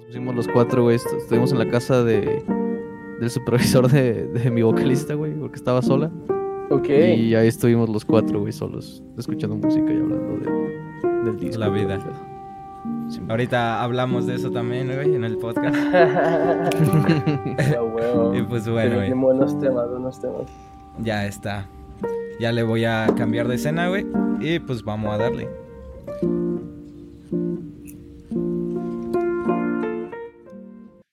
Nos pusimos los cuatro, güey. est- Estuvimos en la casa de, del supervisor de, de mi vocalista, güey, porque estaba sola. Ok. Y ahí estuvimos los cuatro, güey, solos, escuchando música y hablando de- del disco. La vida. Sí, Ahorita hablamos de eso también, güey, en el podcast. Ah, huevo. Y pues bueno, güey, buenos temas, buenos temas. ya está. Ya le voy a cambiar de escena, güey. Y pues vamos a darle.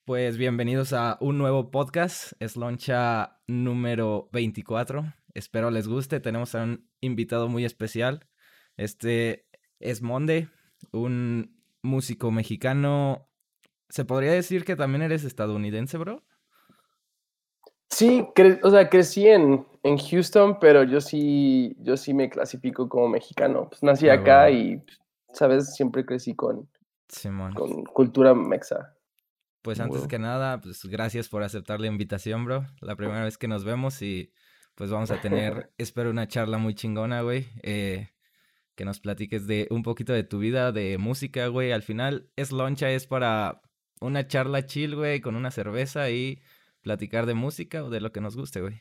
Pues bienvenidos a un nuevo podcast, es loncha número 24. Espero les guste. Tenemos a un invitado muy especial. Este es Monde, un músico mexicano. ¿Se podría decir que también eres estadounidense, bro? Sí, o sea, crecí en, en Houston, pero yo sí, yo sí me clasifico como mexicano. Pues nací Ah, acá y, ¿sabes? Siempre crecí con, Simón. con cultura mexa. Pues antes que nada, pues gracias por aceptar la invitación, bro. La primera vez que nos vemos y pues vamos a tener, espero, una charla muy chingona, güey. eh, que nos platiques de un poquito de tu vida, de música, güey. Al final, es loncha, es para una charla chill, güey, con una cerveza y platicar de música o de lo que nos guste, güey.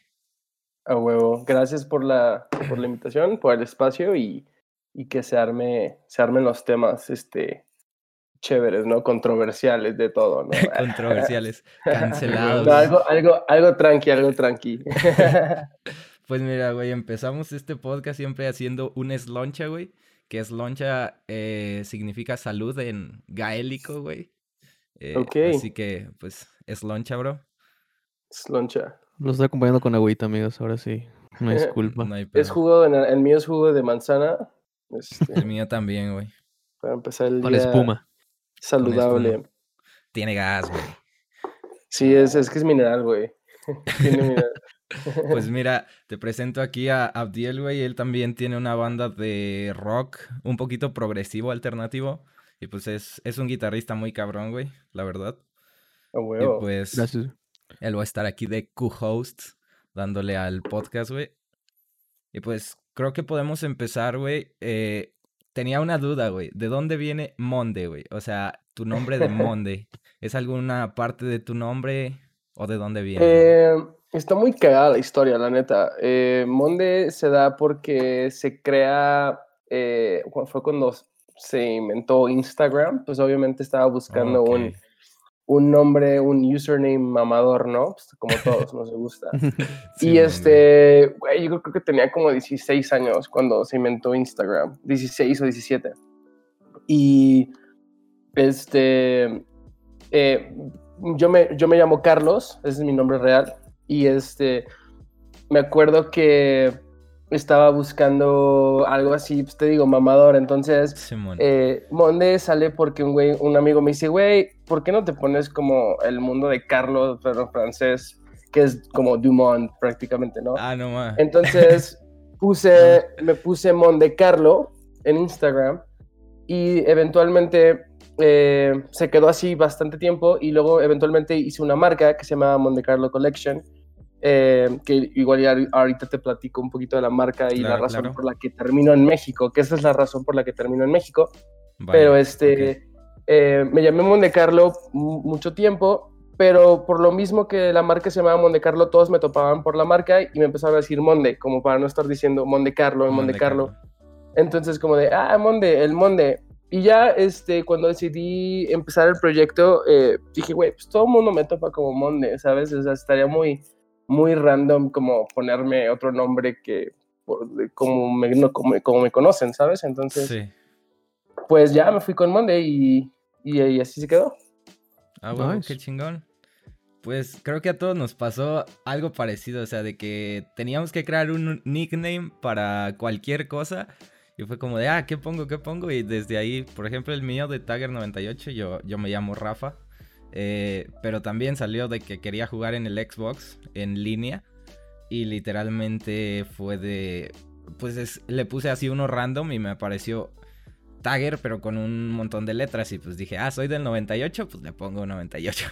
A huevo. Gracias por la, por la invitación, por el espacio y, y que se arme, se armen los temas, este, chéveres, ¿no? Controversiales de todo, ¿no? Controversiales, cancelados. No, algo, algo, algo tranqui, algo tranqui. Pues mira, güey, empezamos este podcast siempre haciendo un esloncha, güey. Que esloncha eh, significa salud en gaélico, güey. Eh, Ok. Así que, pues, esloncha, bro. Sloncha. Lo estoy acompañando con agüita, amigos, ahora sí. Una disculpa. No hay Es jugo, de, el mío es jugo de manzana. este, El mío también, güey. para empezar el Con día espuma. Saludable. Tiene gas, güey. Sí, es, es que es mineral, güey. Tiene mineral. Pues mira, te presento aquí a Abdiel, güey. Él también tiene una banda de rock un poquito progresivo, alternativo. Y pues es, es un guitarrista muy cabrón, güey, la verdad. A Y huevo. pues Gracias. él va a estar aquí de co-host, dándole al podcast, güey. Y pues creo que podemos empezar, güey. Eh, tenía una duda, güey. ¿De dónde viene Monde, güey? O sea, tu nombre de Monde. ¿Es alguna parte de tu nombre o de dónde viene? Eh, está muy cagada la historia, la neta. Eh, Monde se da porque se crea, eh, fue cuando se inventó Instagram, pues obviamente estaba buscando un. Un nombre, un username mamador, ¿no? Pues como todos nos gusta. Simón, y este, güey, yo creo que tenía como 16 años cuando se inventó Instagram, 16 o 17. Y este, eh, yo, me, yo me llamo Carlos, ese es mi nombre real. Y este, me acuerdo que estaba buscando algo así, pues te digo, mamador. Entonces, eh, Monde sale porque un güey, un amigo me dice, güey, ¿por qué no te pones como el mundo de Carlos, pero en francés, que es como Dumont prácticamente, ¿no? Ah, no más. Entonces puse, me puse Monde Carlo en Instagram y eventualmente eh, se quedó así bastante tiempo y luego eventualmente hice una marca que se llama Monde Carlo Collection. eh, que igual ya ahorita te platico un poquito de la marca y la razón claro. por la que termino en México, que esa es la razón por la que termino en México. Pero este. Eh, me llamé Monte Carlo mu- mucho tiempo, pero por lo mismo que la marca se llamaba Monte Carlo, todos me topaban por la marca y me empezaron a decir Monde, como para no estar diciendo Monte Carlo, Monte Carlo. Entonces como de, ah, Monde, el Monde. Y ya este, cuando decidí empezar el proyecto, eh, dije, güey, pues todo el mundo me topa como Monde, ¿sabes? O sea, estaría muy, muy random como ponerme otro nombre que por- como me, no, como, como me conocen, ¿sabes? Entonces Sí. pues ya me fui con Monde y, y, y así se quedó. Ah, huevo, Nice. qué chingón. Pues creo que a todos nos pasó algo parecido, o sea, de que teníamos que crear un nickname para cualquier cosa. Y fue como de, ah, ¿qué pongo? ¿Qué pongo? Y desde ahí, por ejemplo, el mío de Tagger98, yo, yo me llamo Rafa. eh, pero también salió de que quería jugar en el Xbox en línea. Y literalmente fue de. Pues es- le puse así uno random y me apareció Tagger, pero con un montón de letras. Y pues dije, ah, soy del 98, pues le pongo 98.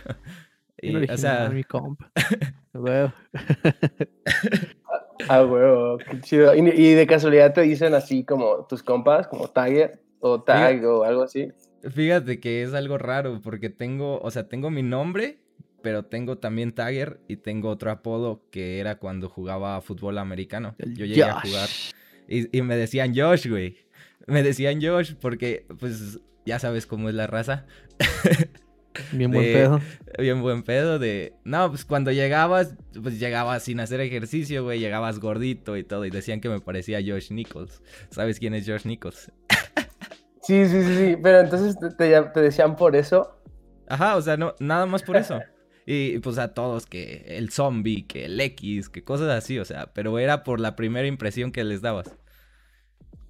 El y, o sea, original, mi compa. Huevo. Ah, huevo, qué chido. ¿Y, y de casualidad te dicen así como tus compas, como Tagger o Tag o algo así? Fíjate que es algo raro porque tengo, o sea, tengo mi nombre, pero tengo también Tagger y tengo otro apodo que era cuando jugaba fútbol americano. Yo llegué a jugar y, y me decían Josh, güey. Me decían Josh porque, pues, ya sabes cómo es la raza. Bien buen de- pedo. Bien buen pedo de... No, pues cuando llegabas, pues llegabas sin hacer ejercicio, güey. Llegabas gordito y todo. Y decían que me parecía Josh Nichols. ¿Sabes quién es Josh Nichols? Sí, sí, sí, sí. Pero entonces te, te- te decían por eso. Ajá, o sea, no, nada más por eso. Y pues a todos que el zombie, que el X, que cosas así, o sea, pero era por la primera impresión que les dabas.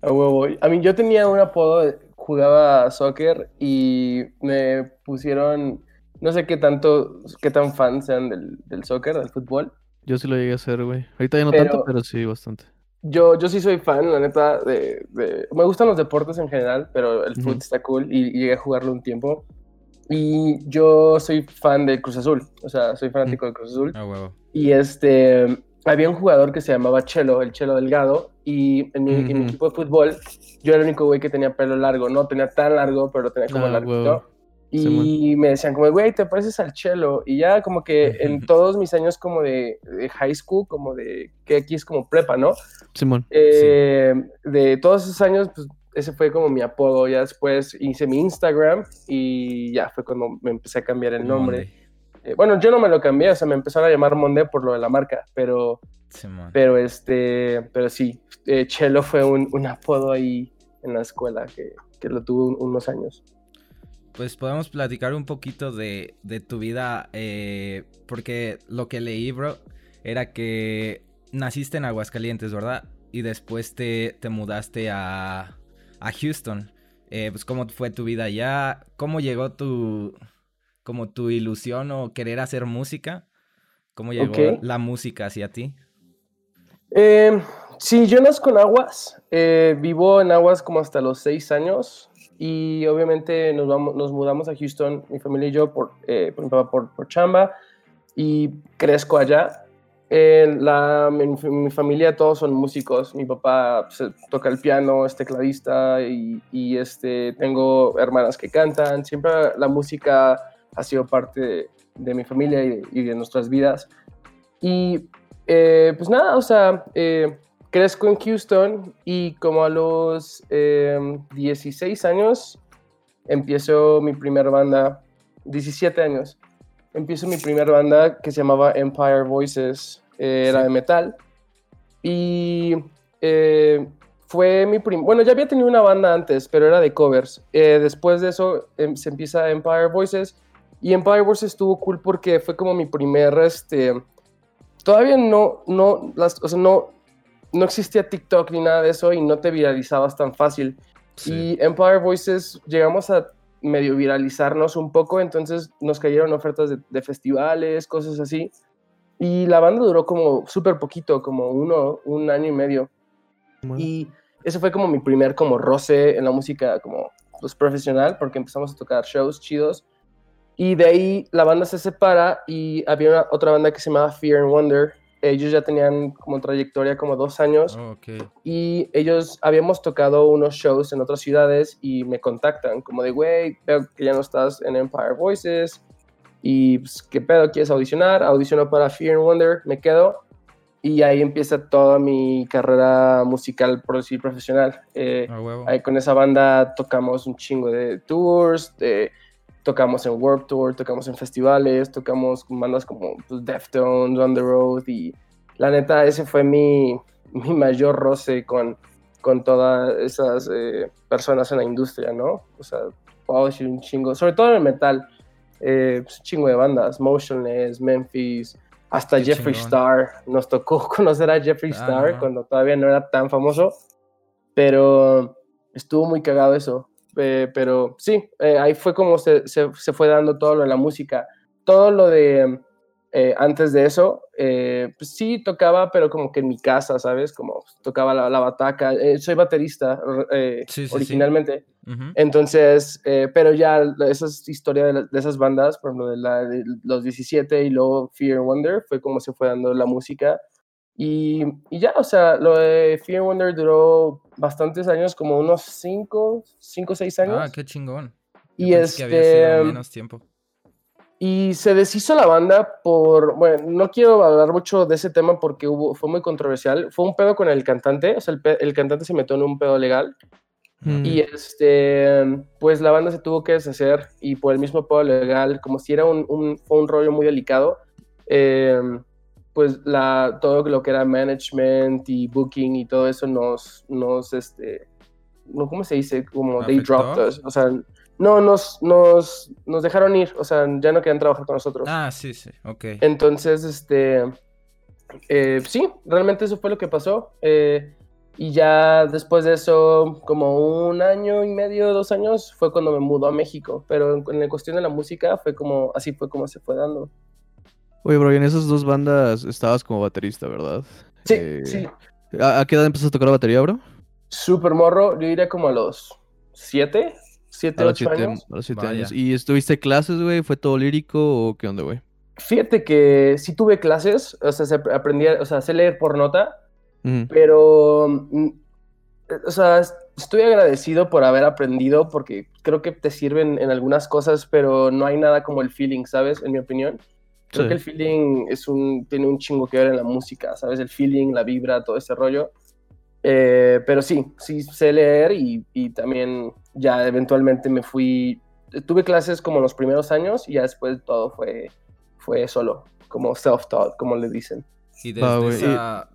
A huevo. A mí yo tenía un apodo, jugaba soccer y me pusieron, no sé qué tanto, qué tan fans sean del, del soccer, del fútbol. Yo sí lo llegué a hacer, güey. Ahorita ya no Pero- tanto, pero sí bastante. Yo, yo sí soy fan, la neta, de, de- Me gustan los deportes en general, pero el Ujú. fútbol está cool y, y llegué a jugarlo un tiempo. Y yo soy fan del Cruz Azul, o sea, soy fanático del Cruz Azul. A huevo. Y este, había un jugador que se llamaba Chelo, el Chelo Delgado, y en mi, en mi equipo de fútbol yo era el único güey que tenía pelo largo, no tenía tan largo, pero tenía como Ah, larguito. huevo. Y me decían como, güey, te pareces al Chelo. Y ya como que en todos mis años como de, de high school, como de, que aquí es como prepa, ¿no? Simón. Eh, De todos esos años, pues ese fue como mi apodo. Ya después hice mi Instagram y ya fue cuando me empecé a cambiar el nombre. Eh, bueno, yo no me lo cambié, o sea, me empezaron a llamar Monde por lo de la marca, pero, Simón. pero este, pero sí, eh, Chelo fue un, un apodo ahí en la escuela que, que lo tuve un- unos años. Pues podemos platicar un poquito de, de tu vida, eh, porque lo que leí, bro, era que naciste en Aguascalientes, ¿verdad? Y después te, te mudaste a, a Houston. Eh, pues cómo fue tu vida allá, cómo llegó tu, como tu ilusión o querer hacer música, cómo llegó Ok. la música hacia ti. Eh, sí, yo nazco en Aguas, eh, vivo en Aguas como hasta los seis años y obviamente nos, vamos, nos mudamos a Houston, mi familia y yo, por, eh, por mi papá por, por chamba y crezco allá. La, mi, mi familia todos son músicos, mi papá pues, toca el piano, es tecladista y, y, este, tengo hermanas que cantan, siempre la música ha sido parte de, de mi familia y de, y de nuestras vidas. Y eh, pues nada, o sea, eh, crezco en Houston y como a los eh, 16 años empiezo mi primera banda, 17 años, empiezo mi primera banda que se llamaba Empire Voices, eh, era Sí. de metal. Y eh, fue mi prim... Bueno, ya había tenido una banda antes, pero era de covers. Eh, después de eso em, se empieza Empire Voices y Empire Voices estuvo cool porque fue como mi primer, este, todavía no, no, las, o sea, no, no existía TikTok ni nada de eso y no te viralizabas tan fácil. Y Empire Voices llegamos a medio viralizarnos un poco, entonces nos cayeron ofertas de, de festivales, cosas así. Y la banda duró como súper poquito, como uno, un año y medio. Y eso fue como mi primer como roce en la música como pues, profesional, porque empezamos a tocar shows chidos. Y de ahí la banda se separa y había una- otra banda que se llamaba Fear and Wonder. Ellos ya tenían como trayectoria como dos años Oh, ok. y ellos habíamos tocado unos shows en otras ciudades y me contactan como de, güey, veo que ya no estás en Empire Voices y pues, ¿qué pedo? ¿Quieres audicionar? Audiciono para Fear and Wonder, me quedo y ahí empieza toda mi carrera musical, por decir, profesional. Eh, huevo. Ahí con esa banda tocamos un chingo de tours, de- tocamos en Warped Tour, tocamos en festivales, tocamos con bandas como pues, Deftones, On The Road y la neta ese fue mi, mi mayor roce con, con todas esas eh, personas en la industria, ¿no? O sea, puedo decir un chingo, sobre todo en el metal, eh, pues, un chingo de bandas, Motionless, Memphis, hasta Qué Jeffree chingón. Star. Nos tocó conocer a Jeffree Ah, Star no. cuando todavía no era tan famoso, pero estuvo muy cagado eso. Eh, pero sí, eh, ahí fue como se, se, se fue dando todo lo de la música. Todo lo de eh, antes de eso, eh, pues sí tocaba, pero como que en mi casa, ¿sabes? Como tocaba la, la bataca. Eh, soy baterista eh, Sí, sí, sí. originalmente. Ujú. Entonces, pero ya esa es historia de, la- de esas bandas, por ejemplo, de, la, de los 17 y luego Fear and Wonder, fue como se fue dando la música. Y, y ya, o sea, lo de Fear and Wonder duró bastantes años, como unos 5, 5 o 6 años. Ah, qué chingón. Y Yo pensé que había sido este. menos tiempo. Y se deshizo la banda por, bueno, no quiero hablar mucho de ese tema porque hubo, fue muy controversial. Fue un pedo con el cantante, o sea, el, el cantante se metió en un pedo legal Mm. y este, pues la banda se tuvo que deshacer y por el mismo pedo legal, como si era un, un, un rollo muy delicado, eh, pues la, todo lo que era management y booking y todo eso nos, nos, este, no, ¿cómo se dice? Como they dropped us, o sea, no, nos, nos, nos dejaron ir, o sea, ya no querían trabajar con nosotros. Ah, sí, sí, ok. Entonces, este, eh, sí, realmente eso fue lo que pasó. eh, y ya después de eso, como un año y medio, dos años, fue cuando me mudó a México. Pero en, en la cuestión de la música, fue como, así fue como se fue dando. Oye, bro, y en esas dos bandas estabas como baterista, ¿verdad? Sí, Eh, sí, ¿A, a qué edad empezaste a tocar la batería, bro? súper morro. Yo diría como a los siete, siete, A ocho siete, años. a los siete Vaya. años. ¿Y estuviste clases, güey? ¿Fue todo lírico o qué onda, güey? Fíjate que sí tuve clases, o sea, se aprendía, o sea, sé leer por nota, pero, mm, o sea, es- estoy agradecido por haber aprendido porque creo que te sirven en algunas cosas, pero no hay nada como el feeling, ¿sabes? En mi opinión. Creo Sí. que el feeling es un, tiene un chingo que ver en la música, ¿sabes? El feeling, la vibra, todo ese rollo. Eh, pero sí, sí sé leer y, y también ya eventualmente me fui, tuve clases como los primeros años y ya después todo fue, fue solo, como self-taught, como le dicen. Y desde y- esa...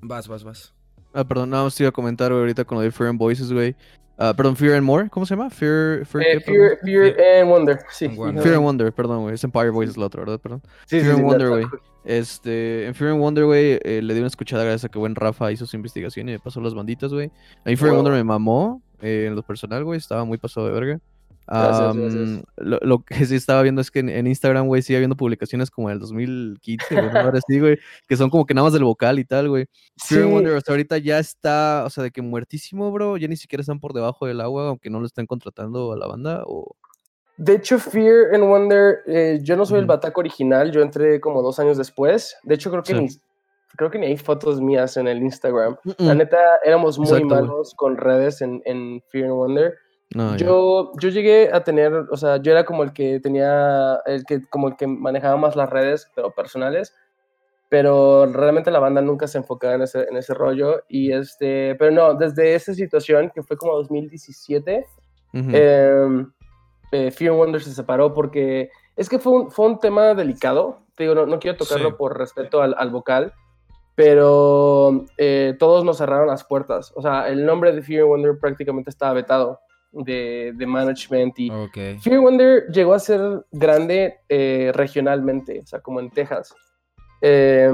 Vas, vas, vas. Ah, perdón, nada más te iba a comentar, güey, ahorita con lo de and Voices, güey. Ah, perdón, Fear and More, ¿cómo se llama? Fear, Fear, Eh. Fear, Fear and Wonder, sí. And Wonder. Fear and Wonder, perdón, güey. Es Empire Voices la otra, ¿verdad? Perdón. Sí, Fear sí, and Wonder, güey. Este, en Fear and Wonder, güey, eh, le di una escuchada gracias a que buen Rafa hizo su investigación y me pasó las banditas, güey. A mí Fear and. Wonder me mamó eh, en lo personal, güey. Estaba muy pasado de verga. Gracias, Am, gracias. Lo, lo que sí estaba viendo es que en, en Instagram, güey, sigue habiendo publicaciones como del 2015, güey, ahora sí, güey, que son como que nada más del vocal y tal, güey. Fear and Sí, Wonder hasta ahorita ya está, o sea, de que muertísimo, bro. Ya ni siquiera están por debajo del agua, aunque no lo estén contratando a la banda. O... De hecho, Fear and Wonder, eh, yo no soy el bataco original, yo entré como dos años después. De hecho, creo que Sí. ni, creo que ni hay fotos mías en el Instagram. La Mm, neta, éramos muy Exacto, malos con redes en, en Fear and Wonder. No. Yo, yo llegué a tener, o sea, yo era como el que tenía, el que, como el que manejaba más las redes, pero personales. Pero realmente la banda nunca se enfocaba en ese, en ese rollo. Y este, pero no, desde esa situación, que fue como 2017, Ujú. eh, eh, Fear and Wonder se separó porque es que fue un, fue un tema delicado. Te digo, no, no quiero tocarlo Sí. por respeto al, al vocal, pero eh, todos nos cerraron las puertas. O sea, el nombre de Fear and Wonder prácticamente estaba vetado de, de management y Ok. Fear Wonder llegó a ser grande eh, regionalmente, o sea, como en Texas. Eh,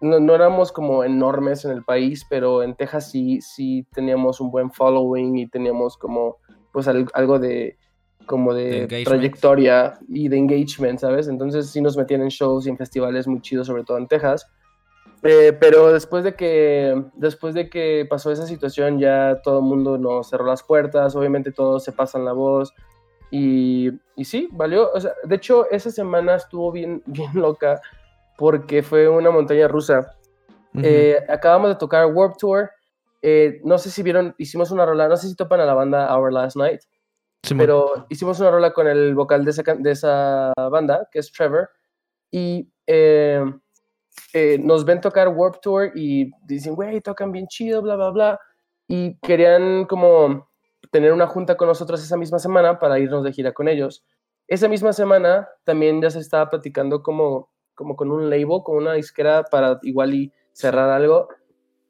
no, no éramos como enormes en el país, pero en Texas sí, sí teníamos un buen following y teníamos como, pues, al- algo de, como De de, trayectoria y de engagement, ¿sabes? Entonces sí nos metían en shows y en festivales muy chidos, sobre todo en Texas. Eh, pero después de que después de que pasó esa situación ya todo el mundo nos cerró las puertas obviamente todos se pasan la voz y, y sí valió o sea, de hecho esa semana estuvo bien bien loca porque fue una montaña rusa Ujú. Eh, acabamos de tocar Warp Tour eh, no sé si vieron hicimos una rola no sé si topan a la banda Our Last Night Simón. pero hicimos una rola con el vocal de esa, de esa banda, que es Trevor, y eh, eh, nos ven tocar Warp Tour y dicen, güey, tocan bien chido, bla, bla, bla, y querían como tener una junta con nosotros esa misma semana para irnos de gira con ellos. Esa misma semana también ya se estaba platicando como, como con un label, con una disquera para igual y cerrar algo,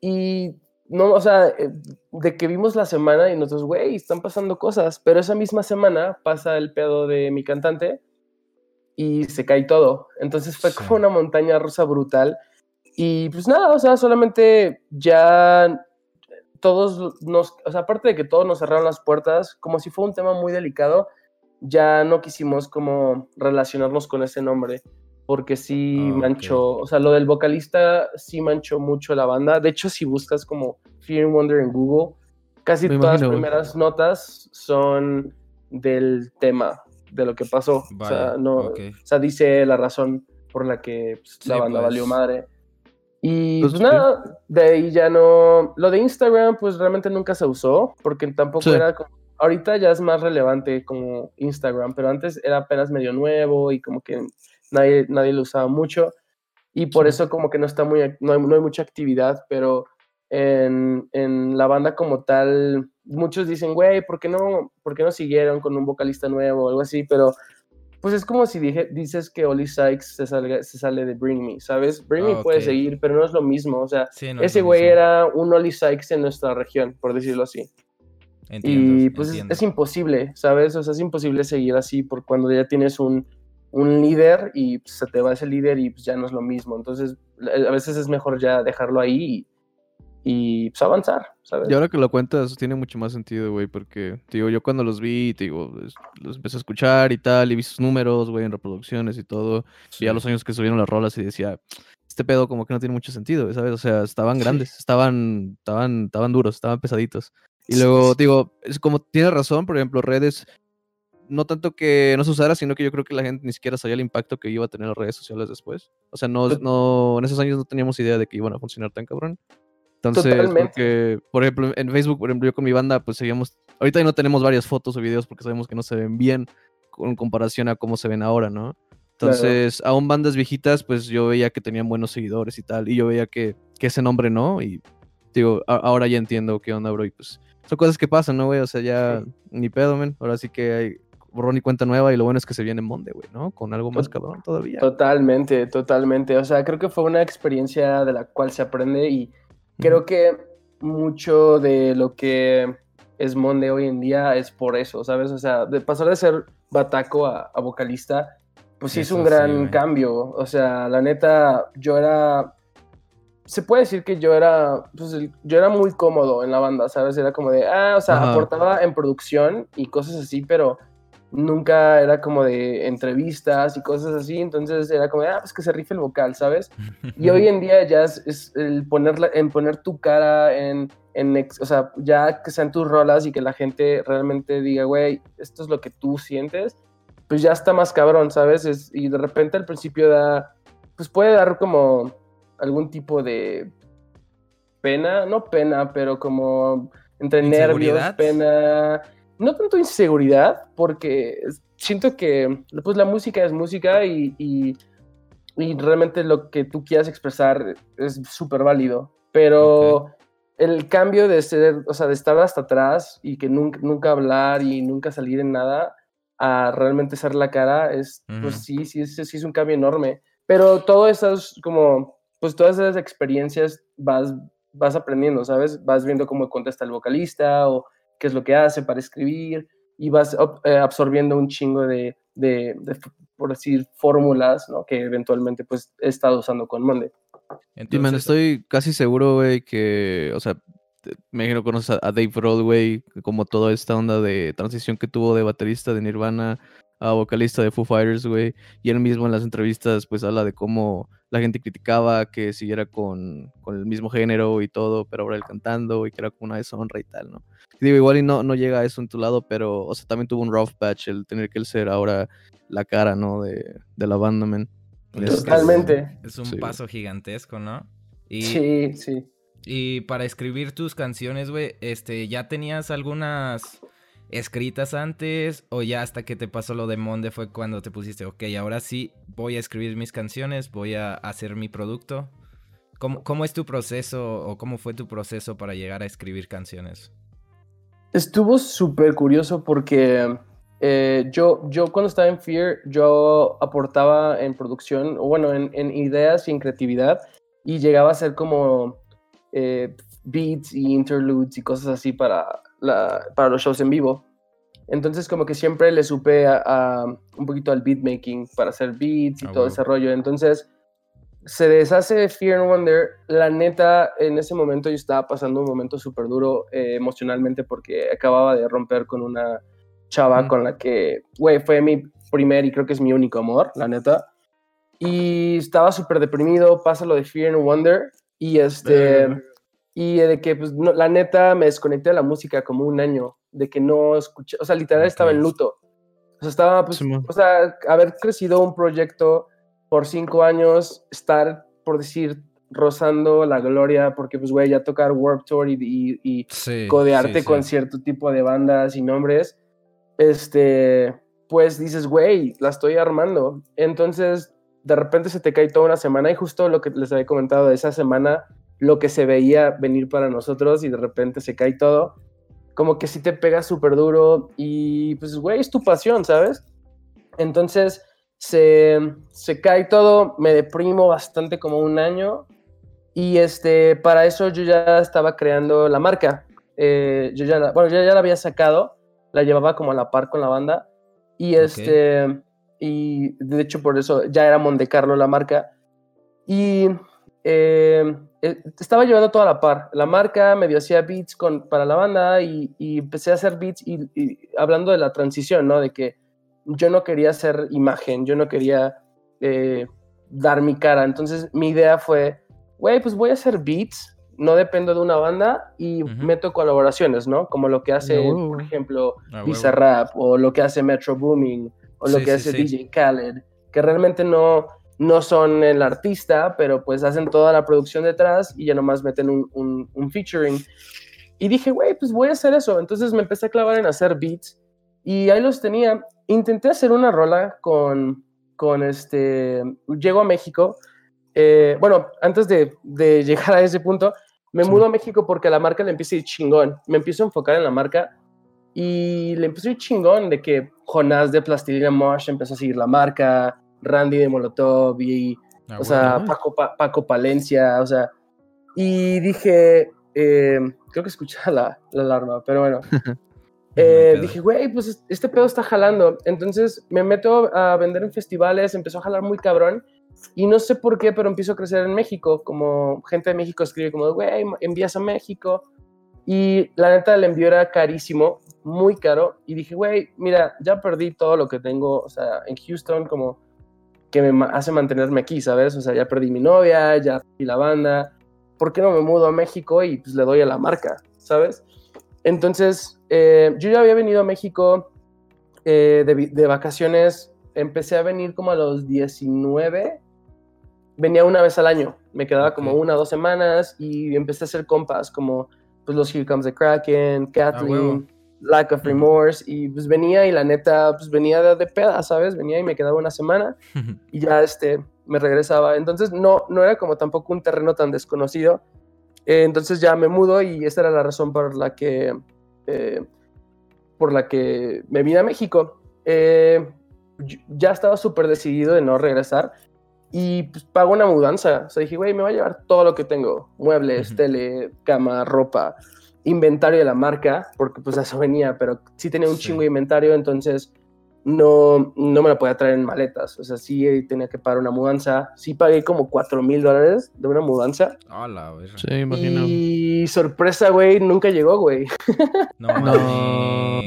y no, o sea, eh, de que vimos la semana y nosotros, güey, están pasando cosas, pero esa misma semana pasa el pedo de mi cantante y se cae todo. Entonces fue Sí. como una montaña rusa brutal. Y pues nada, o sea, solamente ya todos nos, o sea, aparte de que todos nos cerraron las puertas, como si fue un tema muy delicado, ya no quisimos como relacionarnos con ese nombre, porque sí Ok. manchó, o sea, lo del vocalista sí manchó mucho la banda. De hecho, si buscas como Fear and Wonder en Google, casi Me todas las imagino, primeras notas son del tema, de lo que pasó. o Vaya, sea, no, ok. o sea, dice la razón por la que pues, la Sí, banda pues. valió madre. Y Pues, pues, sí. nada, de ahí ya no. Lo de Instagram, pues realmente nunca se usó, porque tampoco Sí. era como ahorita ya es más relevante como Instagram, pero antes era apenas medio nuevo y como que nadie, nadie lo usaba mucho y por eso como que no está muy, no hay, no hay mucha actividad, pero en, en, la banda como tal, muchos dicen, güey, ¿por qué no, por qué no siguieron con un vocalista nuevo o algo así? Pero pues es como si dije, dices que Oli Sykes se, salga, se sale de Bring Me, ¿sabes? Bring Me Ah, puede seguir, pero no es lo mismo, o sea, Sí, no es ese güey era un Oli Sykes en nuestra región, por decirlo así. Entiendo, y pues es-. Es, imposible, ¿sabes? O sea, es imposible seguir así por cuando ya tienes un, un líder y pues, se te va ese líder y pues ya no es lo mismo. Entonces, a veces es mejor ya dejarlo ahí y, y, pues avanzar, ¿sabes? Y ahora que lo cuentas, tiene mucho más sentido, güey, porque, te digo, yo cuando los vi, te digo, es- los empecé a escuchar y tal, y vi sus números, güey, en reproducciones y todo, y a Sí. los años que subieron las rolas y decía, este pedo como que no tiene mucho sentido, ¿sabes? O sea, estaban Sí. grandes, estaban, estaban, estaban duros, estaban pesaditos. Y Sí, luego, sí. digo, es como, tienes razón, por ejemplo, redes, no tanto que no se usara, sino que yo creo que la gente ni siquiera sabía el impacto que iba a tener las redes sociales después. O sea, no, Tot- no, en esos años no teníamos idea de que iban a funcionar tan cabrón. Entonces, porque, por ejemplo, en Facebook, por ejemplo, yo con mi banda, pues seguíamos, ahorita no tenemos varias fotos o videos porque sabemos que no se ven bien con comparación a cómo se ven ahora, ¿no? Entonces, aún bandas viejitas, pues yo veía que tenían buenos seguidores y tal, y yo veía que, que ese nombre no, y digo, ahora ya entiendo qué onda, bro, y pues son cosas que pasan, ¿no, güey? O sea, ya Sí. ni pedo, men. Ahora sí que hay borrón y cuenta nueva, y lo bueno es que se viene Monde, güey, ¿no? Con algo más cabrón todavía. Totalmente, totalmente. O sea, creo que fue una experiencia de la cual se aprende y creo que mucho de lo que es Monde hoy en día es por eso, ¿sabes? O sea, de pasar de ser bataco a, a vocalista, pues sí es un gran cambio. O sea, la neta, yo era... Se puede decir que yo era, pues, yo era muy cómodo en la banda, ¿sabes? Era como de, ah, o sea, Ajá. aportaba en producción y cosas así, pero nunca era como de entrevistas y cosas así, entonces era como ah, pues que se rife el vocal, ¿sabes? Y hoy en día ya es, es el ponerla, en poner tu cara en, en o sea, ya que sean tus rolas y que la gente realmente diga, güey, esto es lo que tú sientes, pues ya está más cabrón, ¿sabes? Es- y de repente al principio da, pues puede dar como algún tipo de pena, no pena, pero como entre nervios, pena, no tanto inseguridad, porque siento que pues la música es música y, y, y realmente lo que tú quieras expresar es súper válido, pero el cambio de ser, o sea, de estar hasta atrás y que nunca, nunca hablar y nunca salir en nada a realmente ser la cara es, pues sí, sí, sí, sí es un cambio enorme, pero todo eso es como, pues todas esas experiencias vas, vas aprendiendo, ¿sabes? Vas viendo cómo contesta el vocalista o qué es lo que hace para escribir y vas eh, absorbiendo un chingo de, de, por decir, fórmulas, ¿no? Que eventualmente pues he estado usando con man, Entonces, estoy casi seguro, güey, que, o sea, me imagino que conoces a, a Dave Grohl, güey, como toda esta onda de transición que tuvo de baterista de Nirvana a vocalista de Foo Fighters, güey, y él mismo en las entrevistas, pues, habla de cómo la gente criticaba que siguiera con, con el mismo género y todo, pero ahora él cantando y que era como una deshonra y tal, ¿no? Y digo, igual y no, no llega a eso en tu lado, pero, o sea, también tuvo un rough patch el tener que él ser ahora la cara, ¿no? De, de la banda, man. pues, es Totalmente. Es un Sí, paso gigantesco, ¿no? Y, Sí, sí. y para escribir tus canciones, güey, este, ¿ya tenías algunas escritas antes? ¿O ya hasta que te pasó lo de Monde fue cuando te pusiste, ok, ahora sí voy a escribir mis canciones, voy a hacer mi producto? ¿Cómo, cómo es tu proceso o cómo fue tu proceso para llegar a escribir canciones? Estuvo súper curioso porque eh, yo, yo cuando estaba en Fear, yo aportaba en producción, bueno, en, ideas y en creatividad, y llegaba a hacer como eh, beats y interludes y cosas así para, la, para los shows en vivo. Entonces como que siempre le supe a, a un poquito al beatmaking para hacer beats y Ah, todo huevo. ese rollo. Entonces se deshace Fear and Wonder. La neta, en ese momento yo estaba pasando un momento súper duro eh, emocionalmente porque acababa de romper con una chava Mm. con la que, güey, fue mi primer y creo que es mi único amor, la neta. Y estaba súper deprimido, pasa lo de Fear and Wonder y este... Y de que, pues, no- la neta, me desconecté de la música como un año, de que no escuché, o sea, literal estaba en luto. O sea, estaba, pues, o sea, haber crecido un proyecto por cinco años, estar, por decir, rozando la gloria, porque pues, güey, ya tocar Warp Tour y, y, y Sí, codearte sí. con cierto tipo de bandas y nombres, este, pues dices, güey, la estoy armando. Entonces, de repente se te cae toda una semana y justo lo que les había comentado de esa semana, lo que se veía venir para nosotros y de repente se cae todo, como que sí te pega súper duro y pues, güey, es tu pasión, ¿sabes? Entonces, se, se cae todo, me deprimo bastante como un año y este, para eso yo ya estaba creando la marca. Eh, yo ya la, bueno, yo ya la había sacado, la llevaba como a la par con la banda y este, y de hecho por eso ya era Monte Carlo la marca y eh, estaba llevando toda la par, la marca, medio hacía beats con, para la banda y, y empecé a hacer beats y, y hablando de la transición, ¿no? De que yo no quería hacer imagen, yo no quería eh, dar mi cara, entonces mi idea fue, güey, pues voy a hacer beats, no dependo de una banda y meto colaboraciones, ¿no? Como lo que hace, por ejemplo, A huevo. Bizarrap o lo que hace Metro Booming o lo Sí, que sí, hace sí. DJ Khaled, que realmente no, no son el artista, pero pues hacen toda la producción detrás y ya nomás meten un, un, un featuring. Y dije, güey, pues voy a hacer eso. Entonces me empecé a clavar en hacer beats y ahí los tenía. Intenté hacer una rola con, con este, llego a México. Eh, bueno, antes de, de llegar a ese punto, me Sí. mudo a México porque la marca le empieza a ir chingón. Me empiezo a enfocar en la marca y le empezó a ir chingón de que Jonás de Plastilina Mosh empezó a seguir la marca, Randy de Molotov y, A o sea. Paco, Pa- Paco Palencia, o sea, y dije, eh, creo que escuchaba la, la alarma, pero bueno, eh, dije, güey, pues es- este pedo está jalando. Entonces me meto a vender en festivales, empezó a jalar muy cabrón. Y no sé por qué, pero empiezo a crecer en México. Como gente de México escribe como, güey, envías a México. Y la neta, el envío era carísimo, muy caro. Y dije, güey, mira, ya perdí todo lo que tengo, o sea, en Houston, como que me hace mantenerme aquí, ¿sabes? O sea, ya perdí mi novia, ya perdí la banda. ¿Por qué no me mudo a México y pues le doy a la marca, ¿sabes? Entonces, eh, yo ya había venido a México eh, de, de vacaciones. Empecé a venir como a los 19. Venía una vez al año. Me quedaba como una o dos semanas y empecé a hacer compas como pues, los Here Comes the Kraken, huevo. Kathleen, Lack of. Remorse. Y pues venía y la neta, pues venía de, de peda, ¿sabes? Venía y me quedaba una semana y ya este, me regresaba. Entonces no, no era como tampoco un terreno tan desconocido. Eh, entonces ya me mudo y esa era la razón por la que, eh, por la que me vine a México. Eh, ya estaba súper decidido de no regresar y pues pago una mudanza. O sea, dije, güey, me voy a llevar todo lo que tengo. Muebles, Ujú. tele, cama, ropa, inventario de la marca, porque pues eso venía, pero sí tenía un Sí. chingo de inventario, entonces no, no me la podía traer en maletas. O sea, sí tenía que pagar una mudanza. Sí pagué como 4 mil dólares de una mudanza. A la verga. Sí, imagino. Y sorpresa, güey, nunca llegó, güey. No,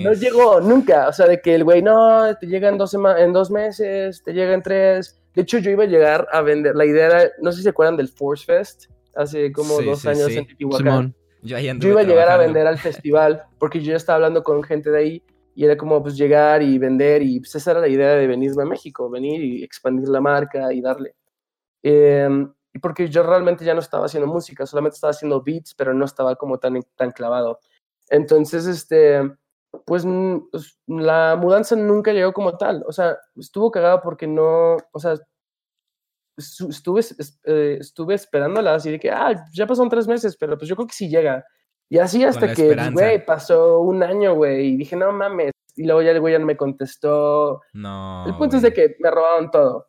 No. llegó nunca. O sea, de que el güey, no, te llega en dos, en dos meses, te llega en tres. De hecho, yo iba a llegar a vender. La idea era, no sé si se acuerdan del Force Fest, hace como Sí, dos sí, años sí. en Teotihuacán. Yo, ahí Yo iba a llegar a vender al festival, porque yo ya estaba hablando con gente de ahí y era como pues llegar y vender y pues esa era la idea de venirme a México, venir y expandir la marca y darle. Y porque yo realmente ya no estaba haciendo música, solamente estaba haciendo beats, pero no estaba como tan, tan clavado. Entonces, este, pues pues, la mudanza nunca llegó como tal, o sea, estuvo cagado porque no, o sea, estuve, es- eh, estuve esperándola así de que, ah, ya pasaron tres meses, pero pues yo creo que sí llega. Y así hasta que, pues, güey, pasó un año, güey, y dije, no mames. Y luego ya el güey ya no me contestó. No. el punto es de güey. que me robaron todo.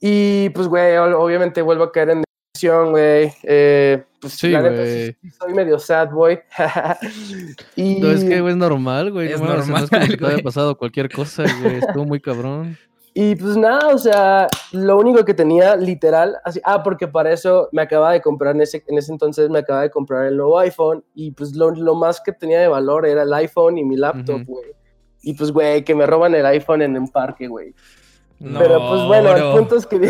Y pues, güey, obviamente vuelvo a caer en depresión, güey. Eh, pues Sí, la neta güey. sí, soy medio sad, boy. y No, es que, güey, es normal, güey. Es no mames, no es como normal, que te haya güey. pasado cualquier cosa, güey. Estuvo muy cabrón. Y pues nada, o sea, lo único que tenía literal, así, ah, porque para eso me acaba de comprar, en ese, en ese entonces me acaba de comprar el nuevo iPhone y pues lo, lo más que tenía de valor era el iPhone y mi laptop, güey. Y pues, güey, que me roban el iPhone en un parque, güey. No, Pero pues bueno, bro. el punto es que lo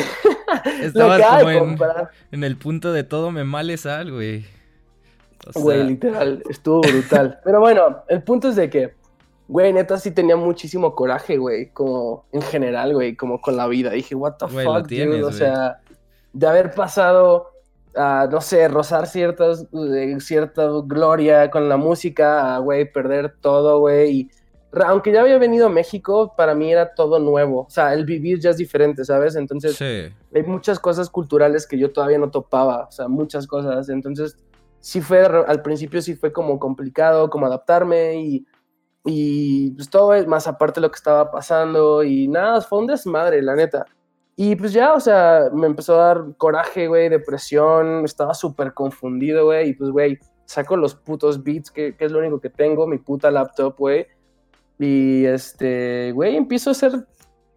Estabas acaba como de en, el punto de todo me male sal, güey. O sea, Güey, literal, estuvo brutal. Pero bueno, el punto es de que, güey, neta sí tenía muchísimo coraje, güey, como en general, güey, como con la vida. Dije, what the Güey, fuck, tienes, dude, o sea, de haber pasado a, no sé, rozar ciertas, eh, cierta gloria con la música, a, güey, perder todo, güey. Y aunque ya había venido a México, para mí era todo nuevo. O sea, el vivir ya es diferente, ¿sabes? Entonces, Sí. hay muchas cosas culturales que yo todavía no topaba, o sea, muchas cosas. Entonces, sí fue, al principio sí fue como complicado, como adaptarme y, y pues todo es más aparte de lo que estaba pasando y nada, fue un desmadre, la neta. Y pues ya, o sea, me empezó a dar coraje, güey, depresión, estaba súper confundido, güey, y pues, güey, saco los putos beats, que, que es lo único que tengo, mi puta laptop, güey. Y este, güey, empiezo a hacer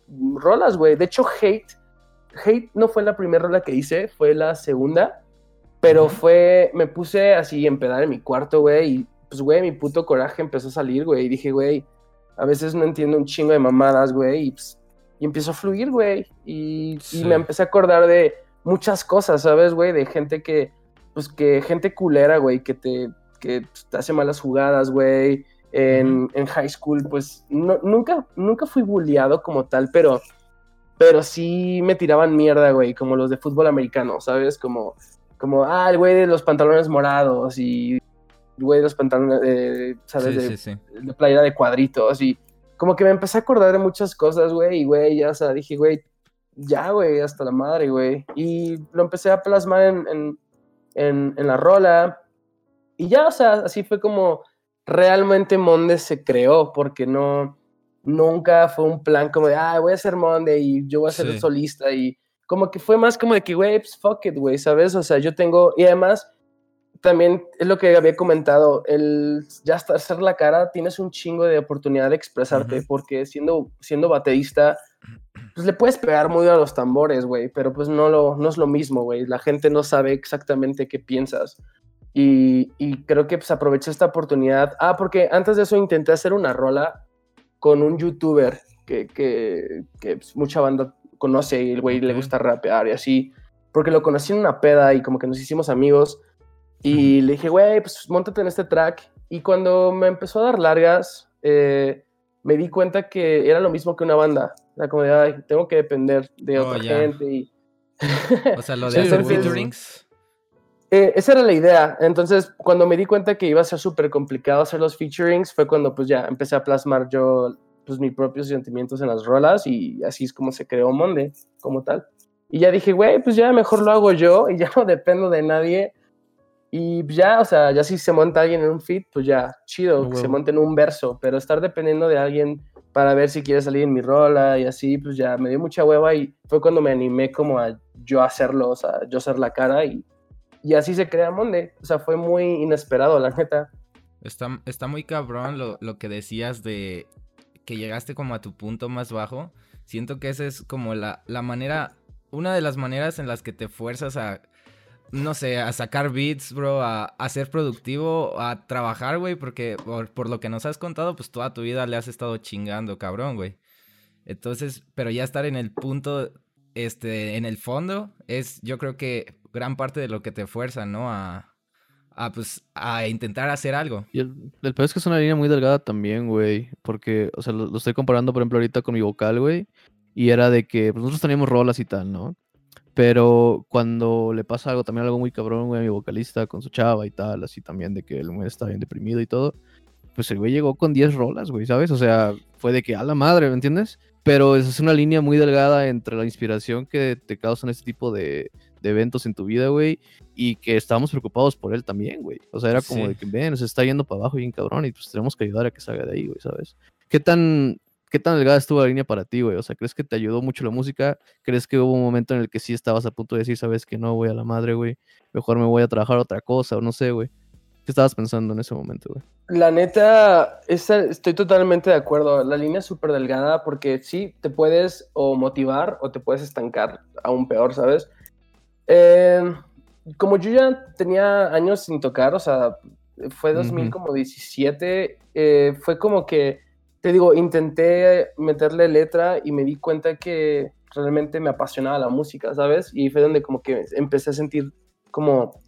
rolas, güey. De hecho, Hate, Hate no fue la primera rola que hice, fue la segunda. Pero fue, me puse así en pedal en mi cuarto, güey. Y pues, güey, mi puto coraje empezó a salir, güey. Y dije, güey, a veces no entiendo un chingo de mamadas, güey. Y, pues, y empezó a fluir, güey. Y, me empecé a acordar de muchas cosas, ¿sabes, güey? De gente que, pues que gente culera, güey, que te, que te hace malas jugadas, güey. En, en high school, pues no- nunca, nunca fui bulleado como tal, pero, pero sí me tiraban mierda, güey, como los de fútbol americano, ¿sabes? Como, como ah, el güey de los pantalones morados y güey los pantalones, eh, ¿sabes? Sí, de, sí, sí. de playera de cuadritos y como que me empecé a acordar de muchas cosas, güey, y güey, ya, o sea, dije, güey, ya, güey, hasta la madre, güey. Y lo empecé a plasmar en, en, en, en la rola y ya, o sea, así fue como realmente Monde se creó, porque no, nunca fue un plan como de, ah, voy a ser Monde y yo voy a ser Sí. solista y como que fue más como de que, güey, pues fuck it, güey, ¿sabes? O sea, yo tengo, y además también es lo que había comentado, el ya estar hacer la cara, tienes un chingo de oportunidad de expresarte, porque siendo, siendo baterista, pues le puedes pegar muy a los tambores, güey, pero pues no, lo, no es lo mismo, güey, la gente no sabe exactamente qué piensas. Y, y creo que pues aproveché esta oportunidad. Ah, porque antes de eso intenté hacer una rola con un youtuber que, que, que pues, mucha banda conoce y el güey le gusta rapear y así. Porque lo conocí en una peda y como que nos hicimos amigos. Y le dije, güey, pues montate en este track. Y cuando me empezó a dar largas, eh, me di cuenta que era lo mismo que una banda. De, ay, tengo que depender de Oh, otra ya. gente. Y... O sea, lo de hacer featurings. Eh, esa era la idea. Entonces, cuando me di cuenta que iba a ser súper complicado hacer los featurings, fue cuando pues ya empecé a plasmar yo pues mis propios sentimientos en las rolas y así es como se creó Monde como tal. Y ya dije, güey, pues ya mejor lo hago yo y ya no dependo de nadie. Y ya, o sea, ya si se monta alguien en un feed, pues ya, chido, que se monte en un verso, pero estar dependiendo de alguien para ver si quiere salir en mi rola y así, pues ya me dio mucha hueva y fue cuando me animé como a yo hacerlo, o sea, yo ser la cara y, y así se crea Monde. O sea, fue muy inesperado, la neta. Está, está muy cabrón lo, lo que decías de que llegaste como a tu punto más bajo. Siento que esa es como la, la manera, una de las maneras en las que te fuerzas a, no sé, a sacar beats, bro, a, a ser productivo, a trabajar, güey, porque por, por lo que nos has contado, pues toda tu vida le has estado chingando, cabrón, güey. Entonces, pero ya estar en el punto, este, en el fondo, es yo creo que gran parte de lo que te fuerza, ¿no? A, a pues, a intentar hacer algo. Y el, peor es que es una línea muy delgada también, güey. Porque, o sea, lo, lo estoy comparando, por ejemplo, ahorita con mi vocal, güey. Y era de que pues, nosotros teníamos rolas y tal, ¿no? Pero cuando le pasa algo, también algo muy cabrón, güey, a mi vocalista con su chava y tal, así también de que el güey está bien deprimido y todo. Pues el güey llegó con 10 rolas, güey, ¿sabes? O sea, fue de que a la madre, ¿me entiendes? Pero es una línea muy delgada entre la inspiración que te causan este tipo de, de eventos en tu vida, güey, y que estábamos preocupados por él también, güey. O sea, era como Sí. de que, ven, se está yendo para abajo bien cabrón y pues tenemos que ayudar a que salga de ahí, güey, ¿sabes? ¿Qué tan, ¿Qué tan delgada estuvo la línea para ti, güey? O sea, ¿crees que te ayudó mucho la música? ¿Crees que hubo un momento en el que sí estabas a punto de decir, sabes que no, voy a la madre, güey? Mejor me voy a trabajar otra cosa, o no sé, güey. ¿Qué estabas pensando en ese momento, güey? La neta, esa- estoy totalmente de acuerdo. La línea es súper delgada porque sí, te puedes o motivar o te puedes estancar aún peor, ¿sabes? Eh, como yo ya tenía años sin tocar, o sea, fue 2017, eh, fue como que, te digo, intenté meterle letra y me di cuenta que realmente me apasionaba la música, ¿sabes? Y fue donde como que empecé a sentir como,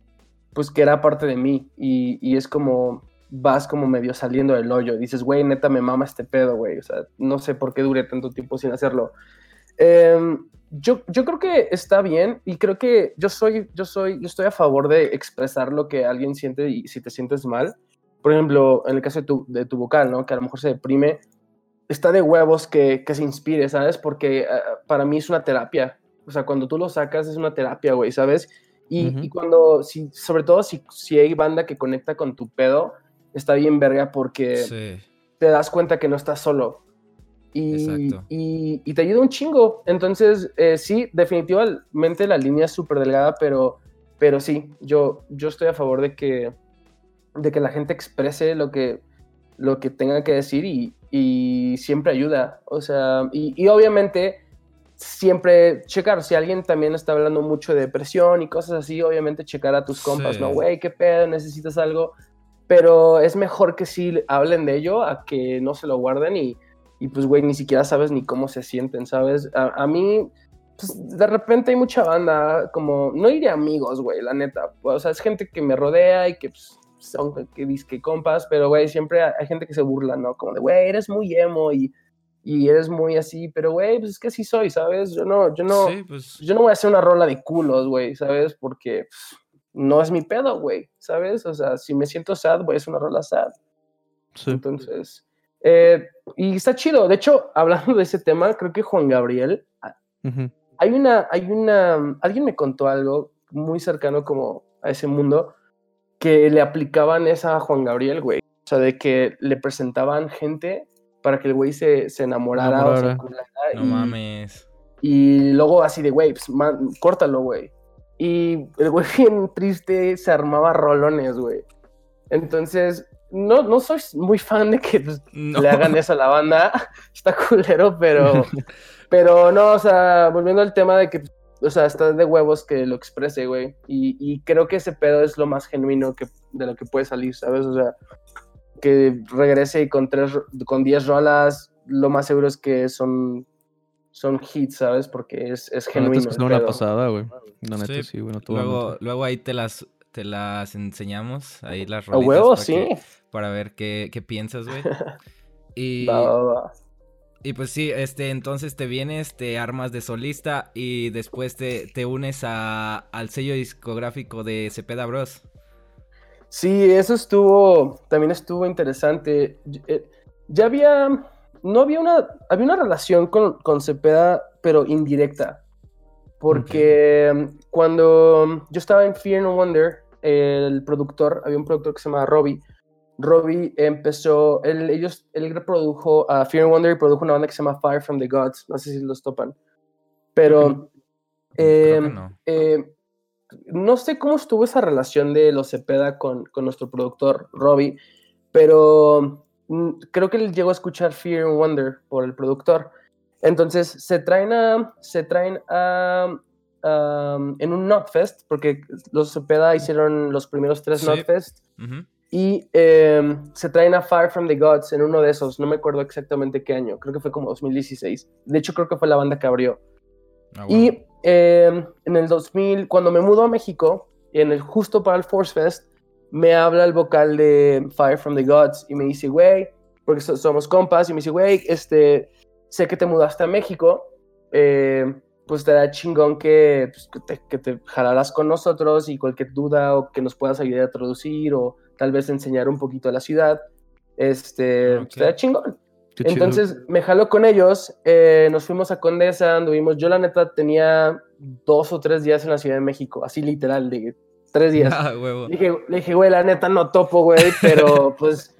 pues que era parte de mí y, y es como vas como medio saliendo del hoyo. Dices, güey, neta me mama este pedo, güey. O sea, no sé por qué duré tanto tiempo sin hacerlo. Em, yo, yo creo que está bien y creo que yo soy, yo soy, yo estoy a favor de expresar lo que alguien siente y si te sientes mal. Por ejemplo, en el caso de tu, de tu vocal, ¿no? Que a lo mejor se deprime, está de huevos que, que se inspire, ¿sabes? Porque eh, para mí es una terapia. O sea, cuando tú lo sacas es una terapia, güey, ¿sabes? Y, Ujú. y cuando, si, sobre todo si, si hay banda que conecta con tu pedo, está bien verga porque Sí. te das cuenta que no estás solo. Y, y, y te ayuda un chingo. Entonces, eh, sí, definitivamente la línea es súper delgada, pero, pero sí, yo, yo estoy a favor de que, de que la gente exprese lo que, lo que tenga que decir y, y siempre ayuda. O sea, y, y obviamente siempre checar, si alguien también está hablando mucho de depresión y cosas así, obviamente checar a tus compas, Sí. ¿no? Güey, qué pedo, necesitas algo. Pero es mejor que sí hablen de ello a que no se lo guarden y, y pues, güey, ni siquiera sabes ni cómo se sienten, ¿sabes? A, a mí, pues, de repente hay mucha banda, como, no iré amigos, güey, la neta. O sea, es gente que me rodea y que, pues, son que disque compas, pero, güey, siempre hay gente que se burla, ¿no? Como de, güey, eres muy emo y, y eres muy así, pero, güey, pues es que así soy, ¿sabes? Yo no, yo no, Sí, pues. yo no voy a hacer una rola de culos, güey, ¿sabes? Porque pues, no es mi pedo, güey, ¿sabes? O sea, si me siento sad, voy a hacer una rola sad. Sí. Entonces, eh, y está chido. De hecho, hablando de ese tema, creo que Juan Gabriel, a- Ujú. hay una, hay una, alguien me contó algo muy cercano como a ese mundo, que le aplicaban esa a Juan Gabriel, güey. O sea, de que le presentaban gente para que el güey se, se enamorara o se No y- mames. y luego así de, güey, pues, man, córtalo, güey. Y el güey bien triste se armaba rolones, güey. Entonces, no, no soy muy fan de que pues, No. le hagan eso a la banda. Está culero, pero, pero no, o sea, volviendo al tema de que, o sea, está de huevos que lo exprese, güey. Y, y creo que ese pedo es lo más genuino que, de lo que puede salir, ¿sabes? O sea, que regrese y con, tres, con 10 rolas, lo más seguro es que son, son hits, ¿sabes? Porque es, es genuino. es que una pasada, güey. La neta Sí, sí, güey. no te voy a Luego, luego ahí te las, te las enseñamos. Ahí las A rolitas huevo, para sí. que- para ver qué, qué piensas, güey. Y, Va, va, va. Y pues sí, este, entonces te vienes, te armas de solista y después te, te unes a, al sello discográfico de Cepeda Bros. Sí, eso estuvo, también estuvo interesante. Eh, Ya había, no había una, había una relación con, con Cepeda, pero indirecta. Porque mm, cuando yo estaba en Fear and Wonder, el productor, había un productor que se llama Robbie. Robbie empezó, él, ellos, él reprodujo a Fear and Wonder y produjo una banda que se llama Fire from the Gods. No sé si los topan. Pero no. eh, no sé cómo estuvo esa relación de los Cepeda con, con nuestro productor Robbie, pero mm, creo que él llegó a escuchar Fear and Wonder por el productor. Entonces se traen a, se traen a, um, en un Notfest, porque los Cepeda hicieron los primeros tres Sí. Notfest. Y em, se traen a Fire from the Gods en uno de esos, no me acuerdo exactamente qué año, creo que fue como 2016. De hecho, creo que fue la banda que abrió. Ah, Y huevo. eh, en el 2000, cuando me mudo a México, en el, justo para el Force Fest, me habla el vocal de Fire from the Gods y me dice, güey, porque so- somos compas, y me dice, güey, este, sé que te mudaste a México, eh, pues te da chingón que, pues, que, te, que te jalaras con nosotros y cualquier duda o que nos puedas ayudar a traducir o tal vez enseñar un poquito a la ciudad, este, pues, te da Ok. chingón. Qué chido. Entonces me jaló con ellos, eh, nos fuimos a Condesa, anduvimos, yo la neta tenía dos o tres días en la Ciudad de México, así literal, de tres días. Ah, huevo. Le dije, le dije, güey, la neta no topo, güey, pero pues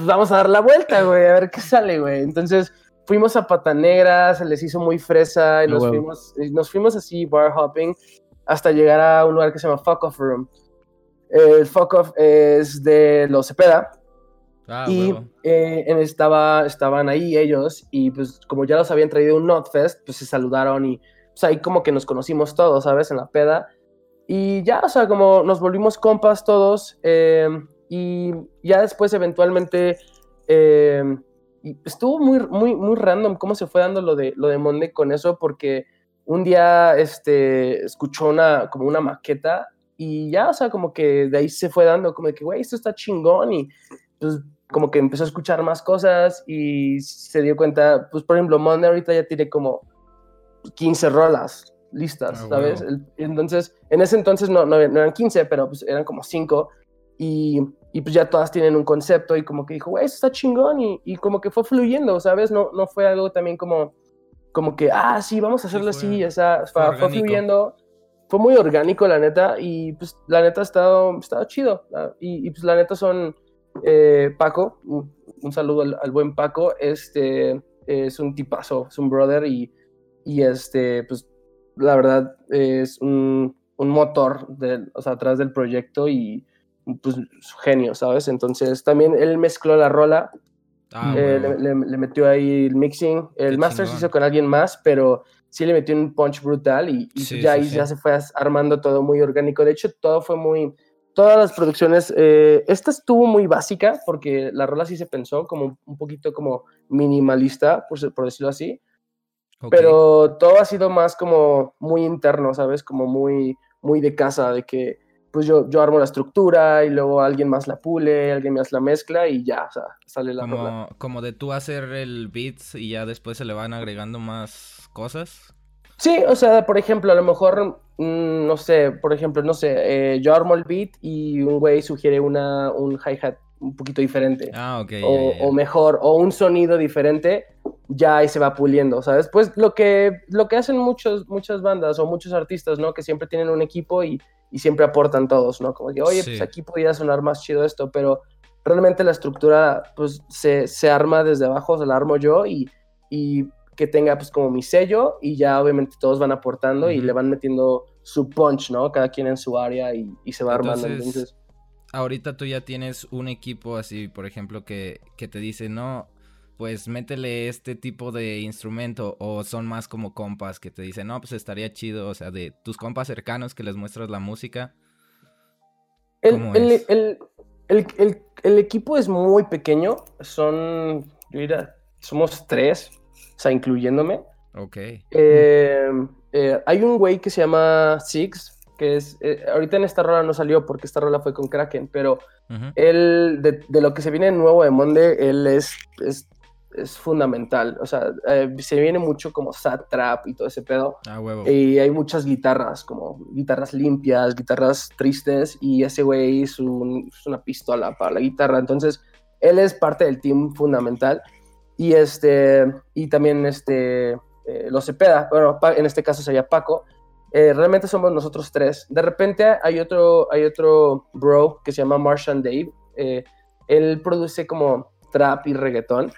vamos a dar la vuelta, güey, a ver qué sale, güey. Entonces fuimos a Pata Negra, se les hizo muy fresa y Ah, nos, huevo. fuimos, y nos fuimos así bar hopping hasta llegar a un lugar que se llama Fuck Off Room. El Fuck Off es de los Cepeda, Ah, y eh, estaba, estaban ahí ellos y pues como ya los habían traído un Notfest, pues se saludaron y pues ahí como que nos conocimos todos, ¿sabes? En la peda. Y ya, o sea, como nos volvimos compas todos eh, y ya después eventualmente eh, estuvo muy, muy, muy random cómo se fue dando lo de, lo de Monde con eso porque un día este, escuchó una, como una maqueta y ya, o sea, como que de ahí se fue dando, como de que, güey, esto está chingón y pues como que empezó a escuchar más cosas y se dio cuenta, pues por ejemplo, Monde ahorita ya tiene como 15 rolas listas, Ah, ¿sabes? El- entonces, en ese entonces no, no, no eran 15, pero pues eran como 5 y, y pues ya todas tienen un concepto y como que dijo, güey, eso está chingón y, y como que fue fluyendo, ¿sabes? No, no fue algo también como, como que, ah, sí, vamos a Sí, hacerlo fue- así, o sea, fue fue, fluyendo, fue muy orgánico, la neta, y pues la neta ha estado, estado chido. Y, y, pues la neta son eh, Paco, un, un saludo al, al buen Paco, este es un tipazo, es un brother y, y este, pues la verdad es un, un motor del, o sea, atrás del proyecto y pues genio, ¿sabes? Entonces también él mezcló la rola, Ah, eh, huevo. le, le- le metió ahí el mixing, el Qué master se chingón. hizo con alguien más, pero sí le metió un punch brutal y, y Sí, ya sí, ahí sí. ya se fue armando todo muy orgánico. De hecho, todo fue muy, todas las producciones, eh, esta estuvo muy básica porque la rola sí se pensó como un poquito como minimalista, por, decirlo así, pero todo ha sido más como muy interno, ¿sabes? Como muy, muy de casa, de que pues yo, yo armo la estructura y luego alguien más la pule, alguien más la mezcla y ya, o sea, sale la rola. Como, como de tú hacer el beat y ya después se le van agregando más cosas. Sí, o sea, por ejemplo, a lo mejor, mm, no sé, por ejemplo, no sé, eh, yo armo el beat y un güey sugiere una, un hi-hat un poquito diferente. Ah, ok. o, ya, ya. o mejor, o un sonido diferente, ya ahí se va puliendo, ¿sabes? Pues lo que, lo que hacen muchos, muchas bandas o muchos artistas, ¿no? Que siempre tienen un equipo y, y siempre aportan todos, ¿no? Como que, oye, Sí. pues aquí podría sonar más chido esto, pero realmente la estructura, pues, se, se arma desde abajo, se la armo yo y, y que tenga, pues, como mi sello y ya obviamente todos van aportando y le van metiendo su punch, ¿no? Cada quien en su área y, y se va armando, Entonces. Ahorita tú ya tienes un equipo así, por ejemplo, que, que te dice, no, pues métele este tipo de instrumento. O son más como compas que te dicen, no, pues estaría chido. O sea, de tus compas cercanos que les muestras la música. El, ¿Cómo el- es? el- el- el- equipo es muy pequeño, son, yo diría, somos tres, sea, incluyéndome. Ok. Eh, eh, hay un güey que se llama Six, que es, eh, ahorita en esta rola no salió porque esta rola fue con Kraken, pero Ujú. él, de, de lo que se viene nuevo de Monde, él es, es, es fundamental, o sea, eh, se viene mucho como sad trap y todo ese pedo. Ah, huevo. Y hay muchas guitarras, como guitarras limpias, guitarras tristes, y ese güey es, un- es una pistola para la guitarra. Entonces, él es parte del team fundamental. Y, este, y también este, eh, lo Cepeda, bueno, en este caso sería Paco. Eh, realmente somos nosotros tres. De repente hay otro, hay otro bro que se llama Martian Dave. eh, él produce como trap y reggaetón.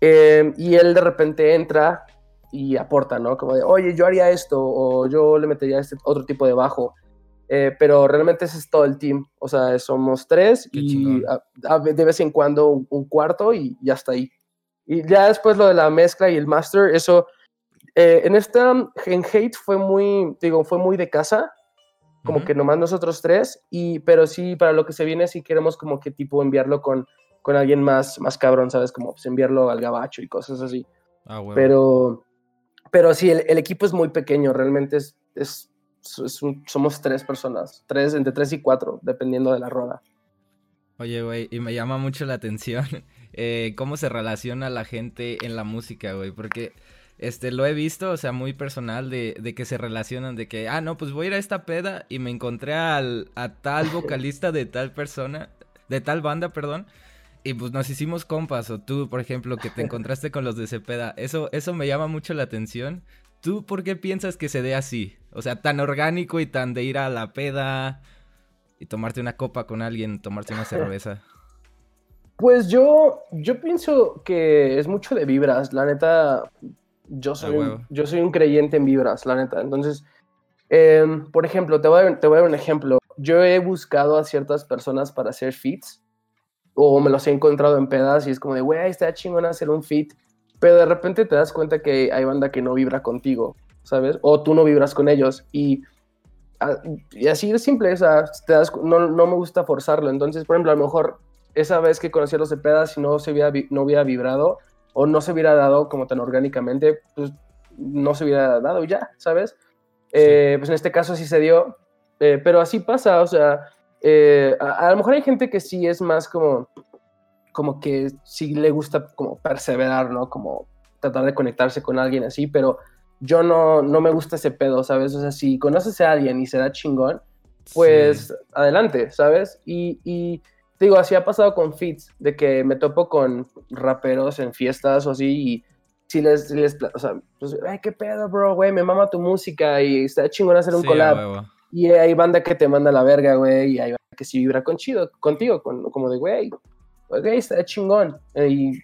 Eh, y él de repente entra y aporta, ¿no? Como de, oye, yo haría esto, o yo le metería este otro tipo de bajo. Eh, pero realmente ese es todo el team. O sea, somos tres Qué y a- a- de vez en cuando un, un cuarto y ya está ahí. Y ya después lo de la mezcla y el master, eso, eh, en esta, en Hate fue muy, digo, fue muy de casa, como Ujú. que nomás nosotros tres, y, pero sí, para lo que se viene, sí queremos como que tipo enviarlo con, con alguien más, más cabrón, ¿sabes? Como pues, enviarlo al gabacho y cosas así. Ah. Pero, pero sí, el, el equipo es muy pequeño, realmente es, es, es un- somos tres personas, tres, entre tres y cuatro, dependiendo de la rola. Oye, güey, y me llama mucho la atención eh, cómo se relaciona la gente en la música, güey, porque este lo he visto, o sea, muy personal de, de que se relacionan, de que, ah, no, pues voy a ir a esta peda y me encontré al, a tal vocalista de tal persona, de tal banda, perdón, y pues nos hicimos compas, o tú, por ejemplo, que te encontraste con los de Cepeda, eso, eso me llama mucho la atención. ¿Tú por qué piensas que se dé así? O sea, tan orgánico y tan de ir a la peda y tomarte una copa con alguien, tomarte una cerveza. Pues yo, yo pienso que es mucho de vibras, la neta, yo soy, un, yo soy un creyente en vibras, la neta. Entonces, em, por ejemplo, te voy, a, te voy a dar un ejemplo. Yo he buscado a ciertas personas para hacer feats, o me los he encontrado en pedas y es como de, güey, está chingón hacer un feat, pero de repente te das cuenta que hay banda que no vibra contigo, ¿sabes? O tú no vibras con ellos y, y así de simple, o sea, te das no, no me gusta forzarlo. Entonces, por ejemplo, a lo mejor esa vez que conocí a los de pedas y no se hubiera, no hubiera vibrado o no se hubiera dado como tan orgánicamente, pues no se hubiera dado ya, ¿sabes? Eh, pues en este caso sí se dio, eh, pero así pasa, o sea, eh, a, a lo mejor hay gente que sí es más como, como que sí le gusta como perseverar, ¿no? Como tratar de conectarse con alguien así, pero yo no, no me gusta ese pedo, ¿sabes? O sea, si conoces a alguien y se da chingón, pues adelante, ¿sabes? Y, y te digo, así ha pasado con fits, de que me topo con raperos en fiestas o así y si les, les o sea, pues, ay, qué pedo, bro, güey, me mama tu música y está chingón hacer un collab. Y hay banda que te manda la verga, güey, y hay banda que sí vibra con chido, contigo, con, como de, güey, güey, está chingón. Y,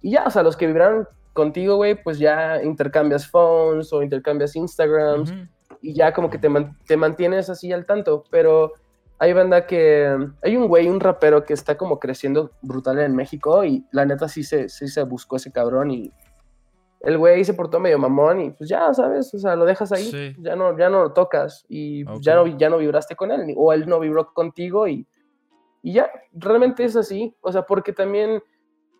y ya, o sea, los que vibraron contigo, güey, pues ya intercambias phones o intercambias Instagrams y ya como que te, te mantienes así al tanto, pero hay banda que. Hay un güey, un rapero que está como creciendo brutal en México y la neta sí se, sí se buscó ese cabrón y el güey se portó medio mamón y pues ya, ¿sabes? O sea, lo dejas ahí, ya, no, ya no lo tocas y ya, no, ya no vibraste con él o él no vibró contigo y, y ya, realmente es así. O sea, porque también,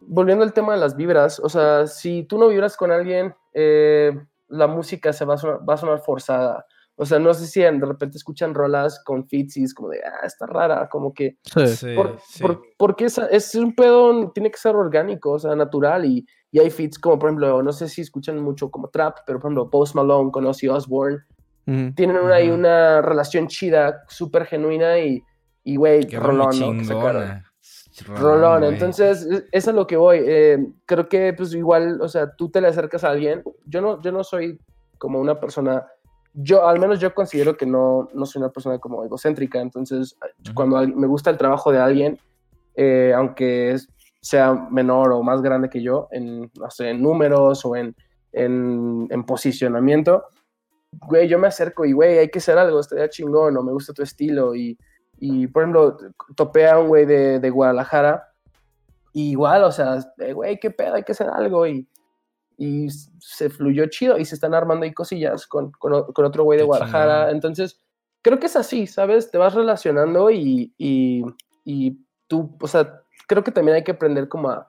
volviendo al tema de las vibras, o sea, si tú no vibras con alguien, eh, la música se va a sonar, va a sonar forzada. O sea, no sé si de repente escuchan rolas con fits como de, ah, está rara, como que... Sí, porque es, es, un pedo, tiene que ser orgánico, o sea, natural. Y, y hay fits como, por ejemplo, no sé si escuchan mucho como trap, pero por ejemplo, Post Malone con Ozzy Osbourne. Tienen una, ahí una relación chida, súper genuina y, y güey, rolón, ¿no? Rolón, entonces es a lo que voy. Eh, creo que pues igual, o sea, tú te le acercas a alguien. Yo no, yo no soy como una persona yo, al menos yo considero que no, no soy una persona como egocéntrica, entonces cuando me gusta el trabajo de alguien, eh, aunque sea menor o más grande que yo, en, no sé, en números o en, en, en, posicionamiento, güey, yo me acerco y, güey, hay que hacer algo, estaría chingón, o me gusta tu estilo, y, y por ejemplo, topé a un güey de, de Guadalajara, igual, o sea, güey, qué pedo, hay que hacer algo, y y se fluyó chido y se están armando ahí cosillas con, con, otro güey de Guadalajara. Entonces, creo que es así, ¿sabes? Te vas relacionando y, y, y, tú, o sea, creo que también hay que aprender como a,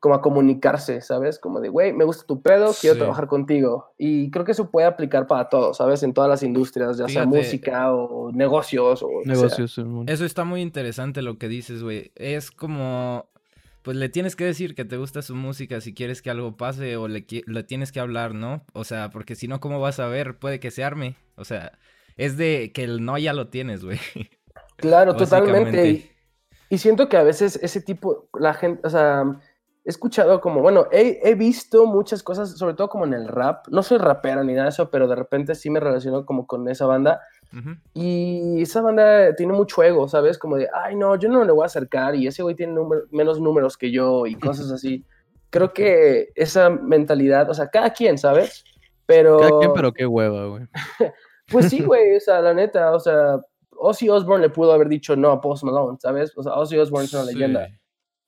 como a comunicarse, ¿sabes? Como de, güey, me gusta tu pedo, quiero trabajar contigo. Y creo que eso puede aplicar para todo, ¿sabes? En todas las industrias, ya sea música o negocios o... Negocios. Eso está muy interesante lo que dices, güey. Es como pues le tienes que decir que te gusta su música si quieres que algo pase o le, le tienes que hablar, ¿no? O sea, porque si no, ¿cómo vas a ver? Puede que se arme. O sea, es de que el no ya lo tienes, güey. Claro, totalmente. Y, siento que a veces ese tipo, la gente, o sea, he escuchado como, bueno, he, he, visto muchas cosas, sobre todo como en el rap. No soy rapero ni nada de eso, pero de repente sí me relaciono como con esa banda y esa banda tiene mucho ego, ¿sabes? Como de, ay, no, yo no le voy a acercar y ese güey tiene menos números que yo y cosas así. Creo que esa mentalidad, o sea, cada quien, ¿sabes? Pero... Cada quien, pero qué hueva, güey. pues sí, güey, o sea, la neta, o sea, Ozzy Osbourne le pudo haber dicho no a Post Malone, ¿sabes? O sea, Ozzy Osbourne es una leyenda.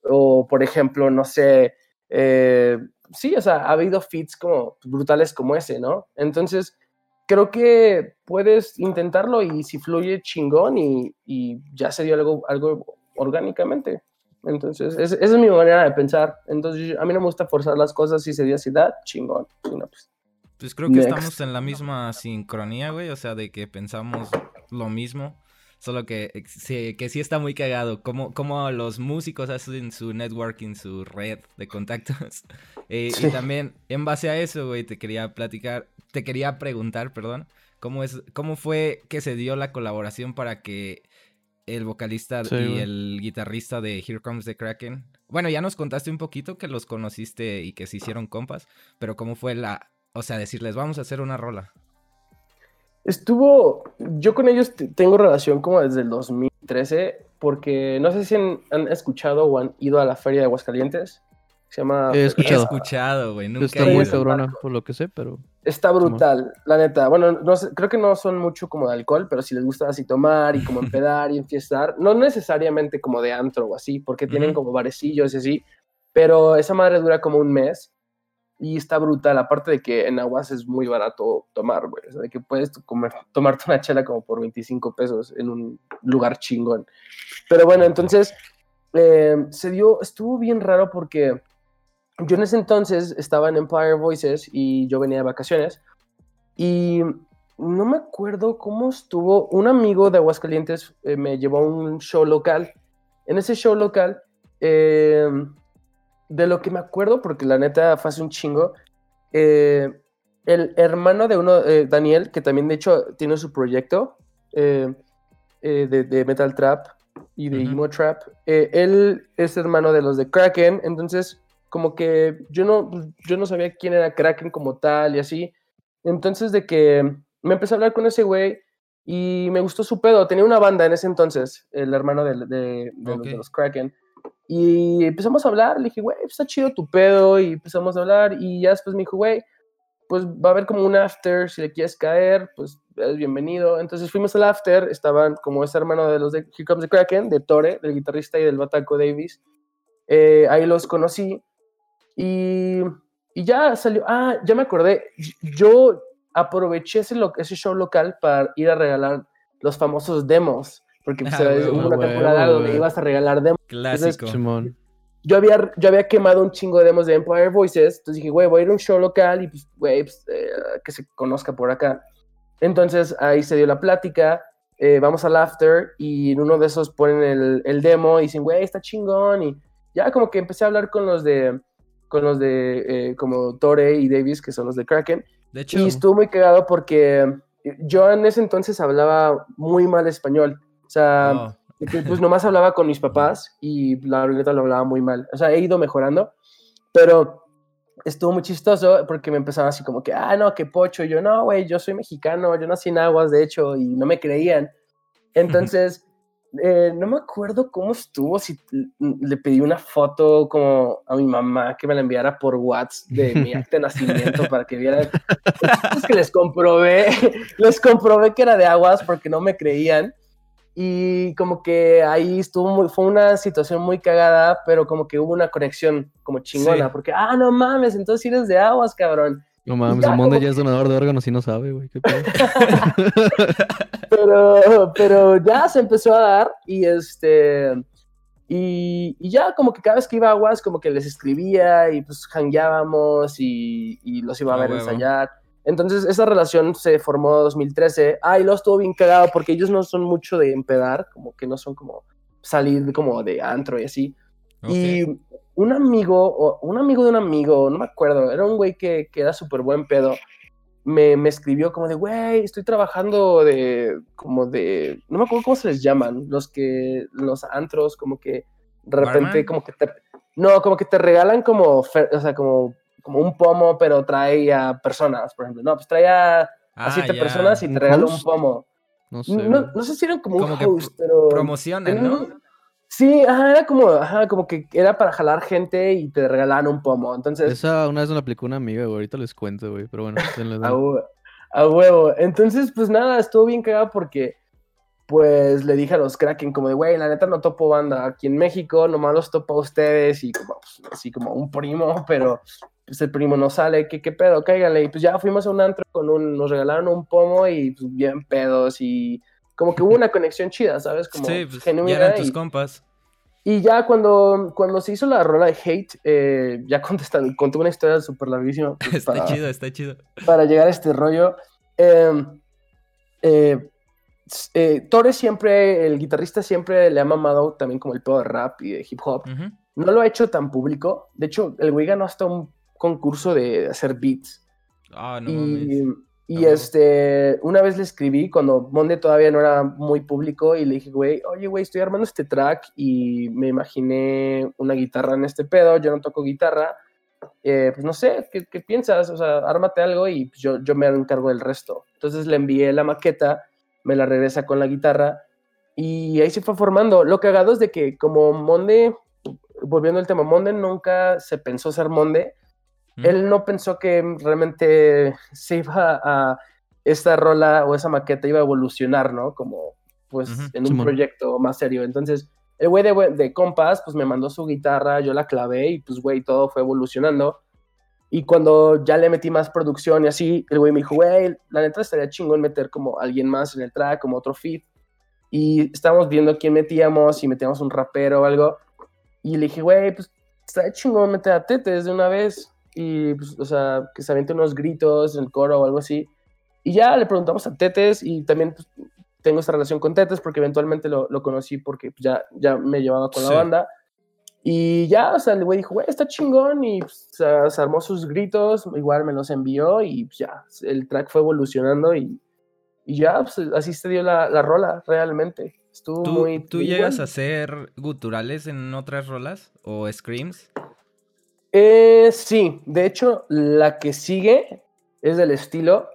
O, por ejemplo, no sé, eh, sí, o sea, ha habido feats como brutales como ese, ¿no? Entonces, creo que puedes intentarlo y si fluye chingón y, y ya se dio algo, algo orgánicamente. Entonces, esa es mi manera de pensar. Entonces, a mí no me gusta forzar las cosas. Si se dio así, da, chingón. pues, pues creo que estamos en la misma sincronía, güey. O sea, de que pensamos lo mismo. Solo que, eh, que sí está muy cagado. Como, como los músicos hacen su networking, su red de contactos. Eh, y también, en base a eso, güey, te quería platicar, te quería preguntar, perdón, ¿cómo, es, cómo fue que se dio la colaboración para que el vocalista y el guitarrista de Here Comes the Kraken. Bueno, ya nos contaste un poquito que los conociste y que se hicieron compas, pero ¿cómo fue la, o sea, decirles, vamos a hacer una rola? Estuvo, yo con ellos tengo relación como desde el 2013, porque no sé si han, escuchado o han ido a la feria de Aguascalientes. Se llama... He escuchado, güey. Está muy cabrona, por lo que sé, pero... Está brutal, la neta. Bueno, no creo que no son mucho como de alcohol, pero si les gusta así tomar y como empedar y enfiestar, no necesariamente como de antro o así, porque tienen como barecillos y así, pero esa madre dura como un mes y está brutal, aparte de que en Aguas es muy barato tomar, güey. O sea, de que puedes comer, tomarte una chela como por 25 pesos en un lugar chingón. Pero bueno, entonces eh, se dio, estuvo bien raro porque yo en ese entonces estaba en Empire Voices y yo venía de vacaciones y no me acuerdo cómo estuvo. Un amigo de Aguascalientes eh, me llevó a un show local. En ese show local, eh, de lo que me acuerdo, porque la neta fue hace un chingo, eh, el hermano de uno, eh, Daniel, que también de hecho tiene su proyecto eh, de, de Metal Trap y de Ujú. Emo Trap, él es hermano de los de Kraken, entonces como que yo no, yo no sabía quién era Kraken como tal y así. Entonces de que me empecé a hablar con ese güey y me gustó su pedo. Tenía una banda en ese entonces, el hermano de, de- de los- de los Kraken. Y empezamos a hablar, le dije, güey, está chido tu pedo. Y empezamos a hablar y ya después me dijo, güey, pues va a haber como un after, si le quieres caer, pues es bienvenido. Entonces fuimos al after, estaban como ese hermano de los de Here Comes the Kraken, de Tore, del guitarrista y del Bataco Davis. Eh, ahí los conocí y, y ya salió, ah, ya me acordé, yo aproveché ese, ese show local para ir a regalar los famosos demos, porque pues, Ah, era- hubo una huevo, temporada donde ibas a regalar demos. Clásico. Simón. Yo había, yo había quemado un chingo de demos de Empire Voices, entonces dije, güey, voy a ir a un show local y pues, güey, pues, eh, que se conozca por acá. Entonces ahí se dio la plática, eh, vamos al after y en uno de esos ponen el, el demo y dicen, güey, está chingón. Y ya como que empecé a hablar con los de, con los de, eh, como Tore y Davis, que son los de Kraken. De hecho, Y estuvo muy cagado porque yo en ese entonces hablaba muy mal español. O sea, de que, pues nomás hablaba con mis papás y la neta lo hablaba muy mal. O sea, he ido mejorando, pero estuvo muy chistoso porque me empezaban así como que, ah, no, qué pocho. Y yo, no, güey, yo soy mexicano, yo nací en Aguas, de hecho, y no me creían. Entonces, eh, no me acuerdo cómo estuvo, si le pedí una foto como a mi mamá que me la enviara por WhatsApp de mi acta de nacimiento para que vieran. Es que les comprobé, les comprobé que era de Aguas porque no me creían. Y como que ahí estuvo muy, fue una situación muy cagada, pero como que hubo una conexión como chingona, Sí. porque, ah, no mames, entonces eres de Aguas, cabrón. No mames, ya como ya es donador de órganos y no sabe, güey. Pero, pero ya se empezó a dar y este y, y ya como que cada vez que iba a Aguas como que les escribía y pues hangueábamos y, y los iba a ver ensayar. Entonces esa relación se formó en 2013. Ah, y luego estuvo bien cagado porque ellos no son mucho de empedar, como que no son como salir como de antro y así. ok. Y un amigo, o un amigo de un amigo, no me acuerdo, era un güey que, que era súper buen pedo, me, me escribió como de, güey, estoy trabajando de, como de, no me acuerdo cómo se les llaman, los que, los antros, como que de repente, ¿Barman? como que te, no, como que te regalan como, o sea, como, como un pomo, pero trae a personas, por ejemplo, no, pues trae a, a Ah, siete personas y ¿Un te regala un pomo. No sé. No, sé si era como un Como host, pero... Promocionan, ¿no? Sí, ajá, era como, ajá, como que era para jalar gente y te regalaban un pomo. Entonces, Esa una vez me la aplicó una amiga, güey. Ahorita les cuento, güey. Pero bueno, a, denle. hue- a huevo. Entonces, pues nada, estuvo bien cagado porque, pues le dije a los Kraken, como de, güey, la neta no topo banda aquí en México, nomás los topo a ustedes y como, pues, así como un primo, pero pues el primo no sale, ¿qué, qué pedo? Cáiganle. Y pues ya fuimos a un antro con un, nos regalaron un pomo y pues bien pedos y como que hubo una conexión chida, ¿sabes? Como sí, pues, ya genuina eran tus y- compas. Y ya cuando, cuando se hizo la rola de Hate, eh, ya conté una historia súper larguísima pues, Está para, chido, está chido. para llegar a este rollo. Eh, eh, eh, Torres siempre, el guitarrista siempre le ha mamado también como el pedo de rap y de hip hop. No lo ha hecho tan público. De hecho, el güey ganó hasta un concurso de hacer beats. Ah, no y mames. y huevo. este, una vez le escribí cuando Monde todavía no era muy público y le dije, güey, oye, güey, estoy armando este track y me imaginé una guitarra en este pedo, yo no toco guitarra, eh, pues no sé, ¿qué, qué piensas? O sea, ármate algo y pues, yo, yo me encargo del resto. Entonces le envié la maqueta, me la regresa con la guitarra y ahí se fue formando. Lo cagado es de que como Monde, volviendo al tema, Monde nunca se pensó ser Monde, Él no pensó que realmente se iba a esta rola o esa maqueta iba a evolucionar, ¿no? Como pues en un Simón. proyecto más serio. Entonces, el güey de, de compas, pues me mandó su guitarra, yo la clavé y pues, güey, todo fue evolucionando. Y cuando ya le metí más producción y así, el güey me dijo, güey, la neta estaría chingón meter como alguien más en el track, como otro feed. Y estábamos viendo quién metíamos, si metíamos un rapero o algo. Y le dije, güey, pues estaría chingón meter a Tetes de una vez. Y, pues, o sea, que se aviente unos gritos en el coro o algo así. Y ya le preguntamos a Tetes y también pues, tengo esta relación con Tetes porque eventualmente lo, lo conocí porque pues, ya, ya me llevaba con la Sí. banda. Y ya, o sea, el güey dijo, güey, está chingón. Y pues, se, se armó sus gritos, igual me los envió y pues, ya, el track fue evolucionando y, y ya, pues, así se dio la, la rola, realmente. Estuvo ¿Tú, muy. tú llegas bueno. a hacer guturales en otras rolas? ¿O screams? Eh, sí, de hecho, la que sigue es del estilo.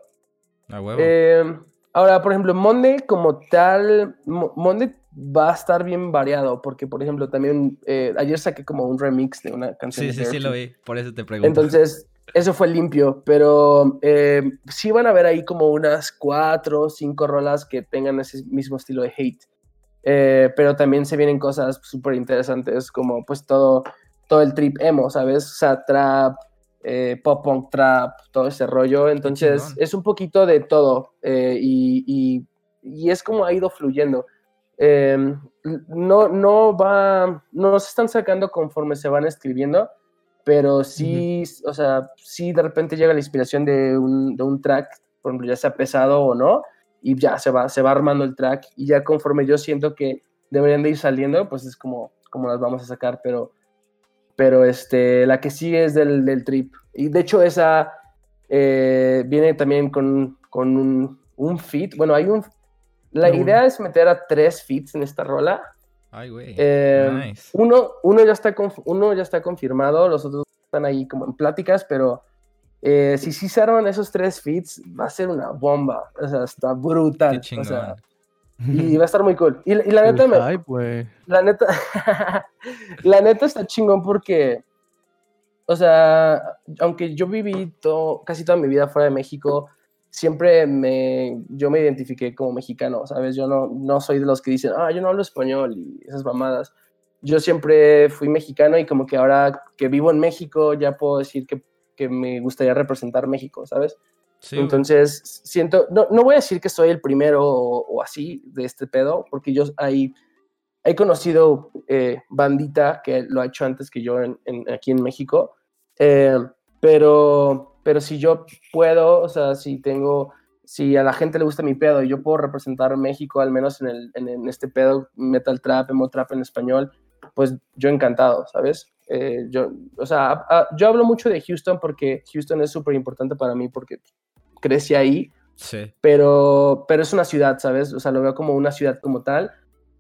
A huevo. Eh, ahora, por ejemplo, Monday como tal, Mo- Monday va a estar bien variado, porque, por ejemplo, también eh, ayer saqué como un remix de una canción. sí, de sí, sí lo vi. Por eso te pregunto. Entonces, eso fue limpio, pero eh, sí van a haber ahí como unas cuatro o cinco rolas que tengan ese mismo estilo de hate. Eh, pero también se vienen cosas súper interesantes como pues todo, todo el trip emo, ¿sabes? O sea, trap, eh, pop punk trap, todo ese rollo. Entonces, es un poquito de todo eh, y, y- y es como ha ido fluyendo. Eh, no, no va, no se están sacando conforme se van escribiendo, pero sí, o sea, sí de repente llega la inspiración de un, de un track, por ejemplo, ya sea pesado o no, y ya se va, se va armando el track, y ya conforme yo siento que deberían de ir saliendo, pues es como, como las vamos a sacar, pero, pero este, la que sigue es del, del trip, y de hecho esa eh, viene también con, con un, un feat, bueno, hay un... La No, idea es meter a tres feats en esta rola, Ay, güey. eh, nice. uno, uno, ya está uno ya está confirmado, los otros están ahí como en pláticas, pero eh, si sí se arman esos tres feats, va a ser una bomba. O sea, está brutal. Qué o sea, y va a estar muy cool. Y, y la neta, me- hype, la neta, la neta está chingón porque, o sea, aunque yo viví to- casi toda mi vida fuera de México, siempre me, yo me identifiqué como mexicano, ¿sabes? Yo no, no soy de los que dicen, ah, yo no hablo español y esas mamadas. Yo siempre fui mexicano y como que ahora que vivo en México ya puedo decir que, que me gustaría representar México, ¿sabes? Sí. Entonces, siento, no, no voy a decir que soy el primero o, o así de este pedo, porque yo ahí he conocido eh, bandita que lo ha hecho antes que yo en- en- aquí en México, eh, pero, pero si yo puedo, o sea, si tengo, si a la gente le gusta mi pedo y yo puedo representar México, al menos en, el, en, en este pedo, metal trap, emo trap en español, pues yo encantado, ¿sabes? Eh, yo, o sea, a- a- yo hablo mucho de Houston porque Houston es súper importante para mí porque crecí ahí, Sí. pero, pero es una ciudad, ¿sabes? O sea, lo veo como una ciudad como tal,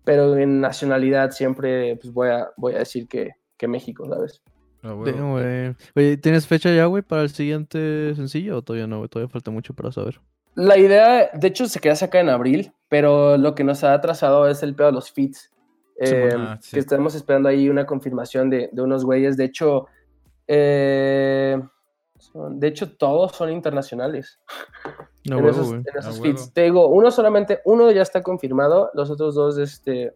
pero en nacionalidad siempre pues voy a, voy a decir que, que México, ¿sabes? A huevo. Damn, güey. Oye, ¿tienes fecha ya, güey, para el siguiente sencillo o todavía no, güey? Todavía falta mucho para saber. La idea, de hecho, se quería sacar en abril, pero lo que nos ha atrasado es el pedo de los feats. Eh, ah, sí. Que estamos esperando ahí una confirmación de, de unos güeyes. De hecho, eh, de hecho, todos son internacionales. No, en huevo, esos, güey. en esos huevo. Te digo, uno solamente, uno ya está confirmado, los otros dos, este,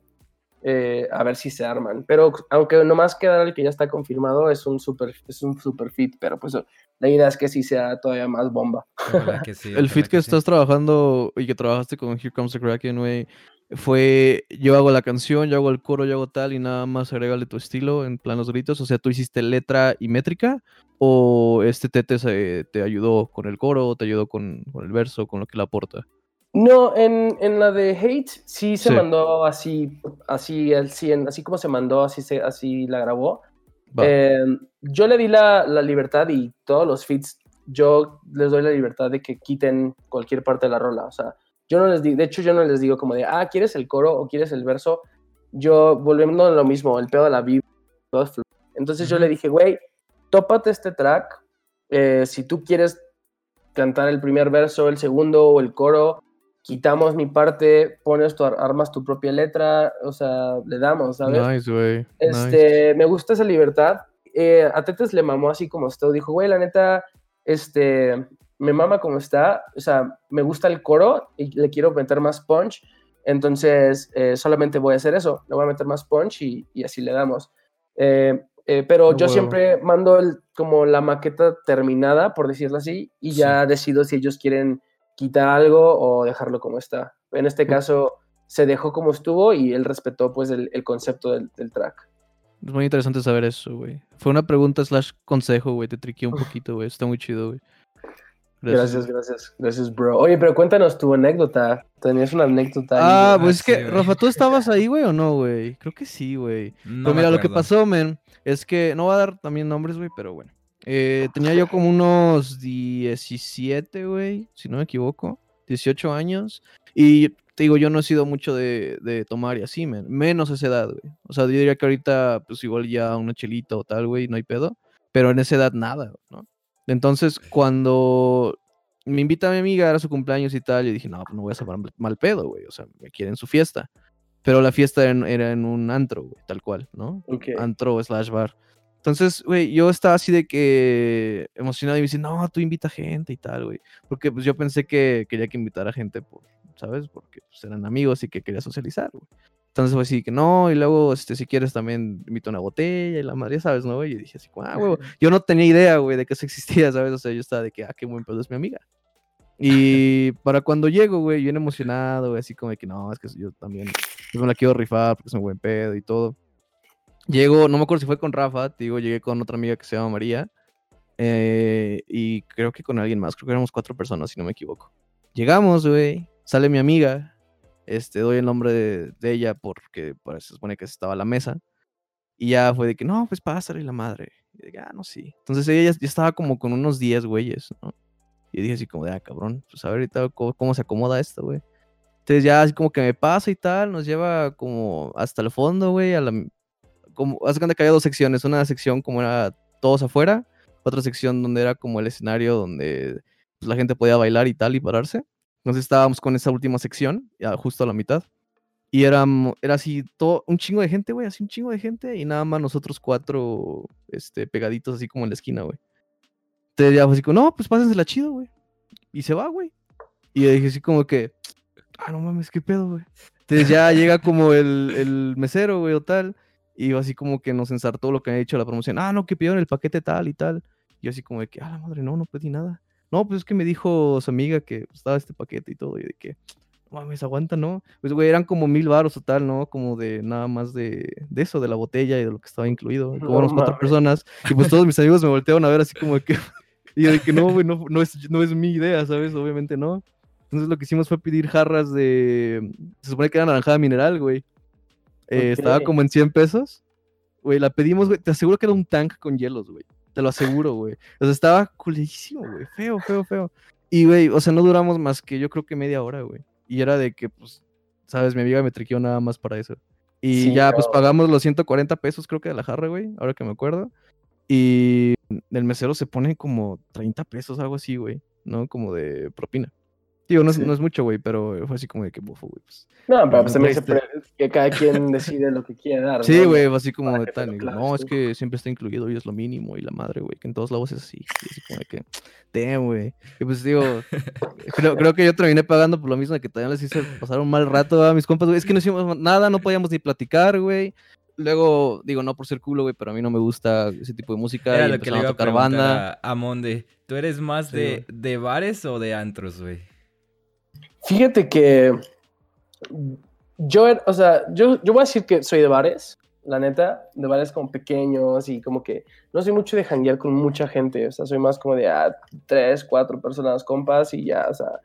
eh, a ver si se arman. Pero aunque nomás queda el que ya está confirmado, es un super, es un super fit, pero pues la idea es que sí sea todavía más bomba. Que sí. El fit que sí. estás trabajando y que trabajaste con Here Comes the Kraken, güey, fue yo hago la canción, yo hago el coro, yo hago tal y nada más agrégale tu estilo en plan los gritos. O sea, tú hiciste letra y métrica o este Tete se- te ayudó con el coro, te ayudó con, con el verso, con lo que le aporta. No, en, en la de Hate sí se Sí. mandó así, así al 100, así como se mandó, así, se, así la grabó. Eh, yo le di la, la libertad y todos los feats, yo les doy la libertad de que quiten cualquier parte de la rola. O sea, yo no les digo, de hecho, yo no les digo como de, ah, ¿quieres el coro o quieres el verso? Yo, volviendo a lo mismo, el pedo de la fluido. Entonces yo le dije, güey, tópate este track. eh, si tú quieres cantar el primer verso, el segundo o el coro, quitamos mi parte, pones tu, armas tu propia letra, o sea, le damos, ¿sabes? Nice, güey. nice. Este, me gusta esa libertad. Eh, a Tetes le mamó así como está. Dijo, güey, la neta, este, me mama como está. O sea, me gusta el coro y le quiero meter más punch. Entonces, eh, solamente voy a hacer eso. Le voy a meter más punch y, y así le damos. Eh, eh, pero Ah, yo siempre mando el, como la maqueta terminada, por decirlo así, y ya decido si ellos quieren quitar algo o dejarlo como está. En este Ok. caso, se dejó como estuvo y él respetó pues el, el concepto del, del track. Es muy interesante saber eso, güey. Fue una pregunta slash consejo, güey. Te triqué un poquito, güey. Está muy chido, güey. Gracias, gracias, gracias, bro. Oye, pero cuéntanos tu anécdota. Tenías una anécdota. Ah, ahí, pues es que. Rafa, ¿tú estabas ahí, güey, o no, güey? Creo que sí, güey. No Pero mira, lo que pasó, men, es que no voy a dar también nombres, güey, pero bueno. Eh, tenía yo como unos 17, güey, si no me equivoco, 18 años. Y te digo, yo no he sido mucho de, de tomar y así, men, menos a esa edad, güey. O sea, yo diría que ahorita, pues igual ya una chelita o tal, güey, no hay pedo. Pero en esa edad nada, ¿no? Entonces, cuando me invita a mi amiga, era su cumpleaños y tal, yo dije, no, pues no voy a saber mal pedo, güey. O sea, me quieren su fiesta. Pero la fiesta era en, era en un antro, güey, tal cual, ¿no? Ok. Antro slash bar. Entonces, güey, yo estaba así de que emocionado y me dice, no, tú invita gente y tal, güey. Porque pues yo pensé que quería que invitara gente, por, ¿sabes? Porque pues, eran amigos y que quería socializar, güey. Entonces fue así que no, y luego, este, si quieres también invito una botella y la madre, ¿sabes, no? Y dije así, ah, güey, yo no tenía idea, güey, de que eso existía, ¿sabes? O sea, yo estaba de que, ah, qué buen pedo es mi amiga. Y para cuando llego, güey, bien emocionado, güey, así como de que no, es que yo también pues, me la quiero rifar porque es un buen pedo y todo. Llego, no me acuerdo si fue con Rafa, te digo, llegué con otra amiga que se llama María. eh, y creo que con alguien más, creo que éramos cuatro personas, si no me equivoco. Llegamos, güey, sale mi amiga, este, doy el nombre de, de ella porque pues, se supone que estaba a la mesa. Y ya fue de que, no, pues pásale la madre. Y de que, ah, no, sí. Entonces ella ya, estaba como con unos 10 güeyes. Y dije así como de, ah, cabrón, pues a ver ahorita cómo, se acomoda esto, güey. Entonces ya así como que me pasa y tal, nos lleva como hasta el fondo, güey, a la... Como, cuenta que había dos secciones, una sección como era todos afuera, otra sección donde era como el escenario donde pues, la gente podía bailar y tal y pararse. Entonces estábamos con esa última sección, ya justo a la mitad. Y era, era así, todo, un chingo de gente, güey, así un chingo de gente. Y nada más nosotros cuatro, este, pegaditos así como en la esquina, güey. Entonces ya fue así como, no, pues pásensela chido, güey. Y se va, güey. Y yo dije así como que, ah, no mames, qué pedo, güey. Entonces ya llega como el, el mesero, güey, o tal. Y así como que nos ensartó lo que había dicho la promoción. Ah, no, que pidieron el paquete tal y tal. Y yo así como de que, ah, la madre, no, no pedí nada. No, pues es que me dijo su amiga que estaba este paquete y todo. Y de que, mames, aguanta, ¿no? Pues, güey, eran como mil baros o tal, ¿no? Como de nada más de, de eso, de la botella y de lo que estaba incluido. Como No unas cuatro personas. Y pues todos mis amigos me voltearon a ver así como de que... Y de que no, güey, no, no, es, no es mi idea, ¿sabes? Obviamente no. Entonces lo que hicimos fue pedir jarras de... Se supone que era naranjada mineral, güey. Eh, Estaba como en 100 pesos. Güey, la pedimos, güey. Te aseguro que era un tank con hielos, güey. Te lo aseguro, güey. O sea, estaba culerísimo, güey. Feo, feo, feo. Y, güey, o sea, no duramos más que yo creo que media hora, güey. Y era de que, pues, sabes, mi amiga me triqueó nada más para eso. Y Sí, ya, pues, pagamos los 140 pesos, creo que de la jarra, güey. Ahora que me acuerdo. Y el mesero se pone como 30 pesos, algo así, güey. ¿No? Como de propina. Digo, no, Sí. no es mucho, güey, pero fue así como de que bufo, güey. Pues. No, pero pues también se Este- pre- que cada quien decide lo que quiere dar. Sí, ¿no? güey, fue así como para de tal. claves No, es que siempre está incluido y es lo mínimo y la madre, güey, que en todos lados es así. Y así como de que, damn, güey. Y pues digo, creo, creo que yo terminé pagando por lo mismo de que también les hice pasar un mal rato a mis compas, güey. Es que no hicimos nada, no podíamos ni platicar, güey. Luego, digo, no por ser culo, güey, pero a mí no me gusta ese tipo de música. Era y lo que le iba a tocar banda. a, a Monde. ¿Tú eres más Sí, de, de bares o de antros, güey? Fíjate que yo, o sea, yo, yo voy a decir que soy de bares, la neta, de bares como pequeños y como que no soy mucho de janguear con mucha gente, o sea, soy más como de ah, tres, cuatro personas, compas y ya, o sea,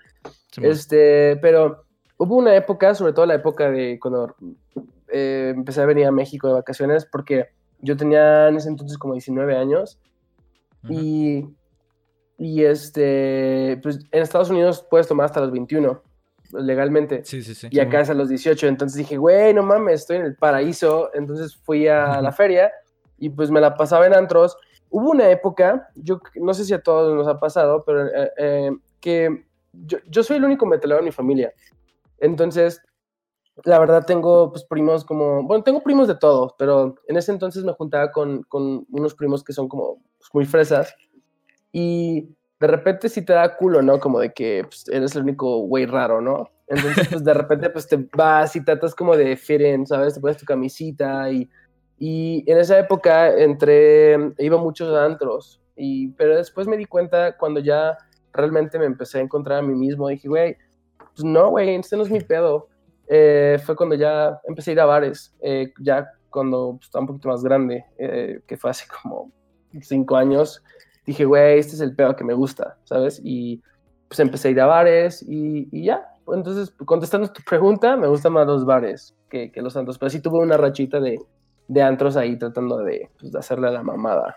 este, pero hubo una época, sobre todo la época de cuando eh, empecé a venir a México de vacaciones, porque yo tenía en ese entonces como 19 años y, y este, pues en Estados Unidos puedes tomar hasta los 21 legalmente. Sí, sí, sí. Y acá es a los 18. Entonces dije, güey, no mames, estoy en el paraíso. Entonces fui a la feria y pues me la pasaba en antros. Hubo una época, yo no sé si a todos nos ha pasado, pero eh, eh, que yo, yo soy el único metalero en mi familia. Entonces, la verdad tengo pues primos como, bueno, tengo primos de todos, pero en ese entonces me juntaba con, con unos primos que son como pues, muy fresas. Y de repente sí te da culo, ¿no? Como de que pues, eres el único güey raro, ¿no? Entonces, pues de repente pues te vas y tratas como de fit ¿sabes? Te pones tu camisita y, y en esa época entré, iba a muchos antros, y, pero después me di cuenta cuando ya realmente me empecé a encontrar a mí mismo, dije, güey, pues no, güey, este no es mi pedo. Eh, fue cuando ya empecé a ir a bares, eh, ya cuando pues, estaba un poquito más grande, eh, que fue hace como cinco años. Dije, güey, este es el pedo que me gusta, ¿sabes? Y pues empecé a ir a bares y, y ya. Entonces, contestando tu pregunta, me gustan más los bares que, que los antros, pero sí tuve una rachita de, de antros ahí tratando de, pues, de hacerle a la mamada.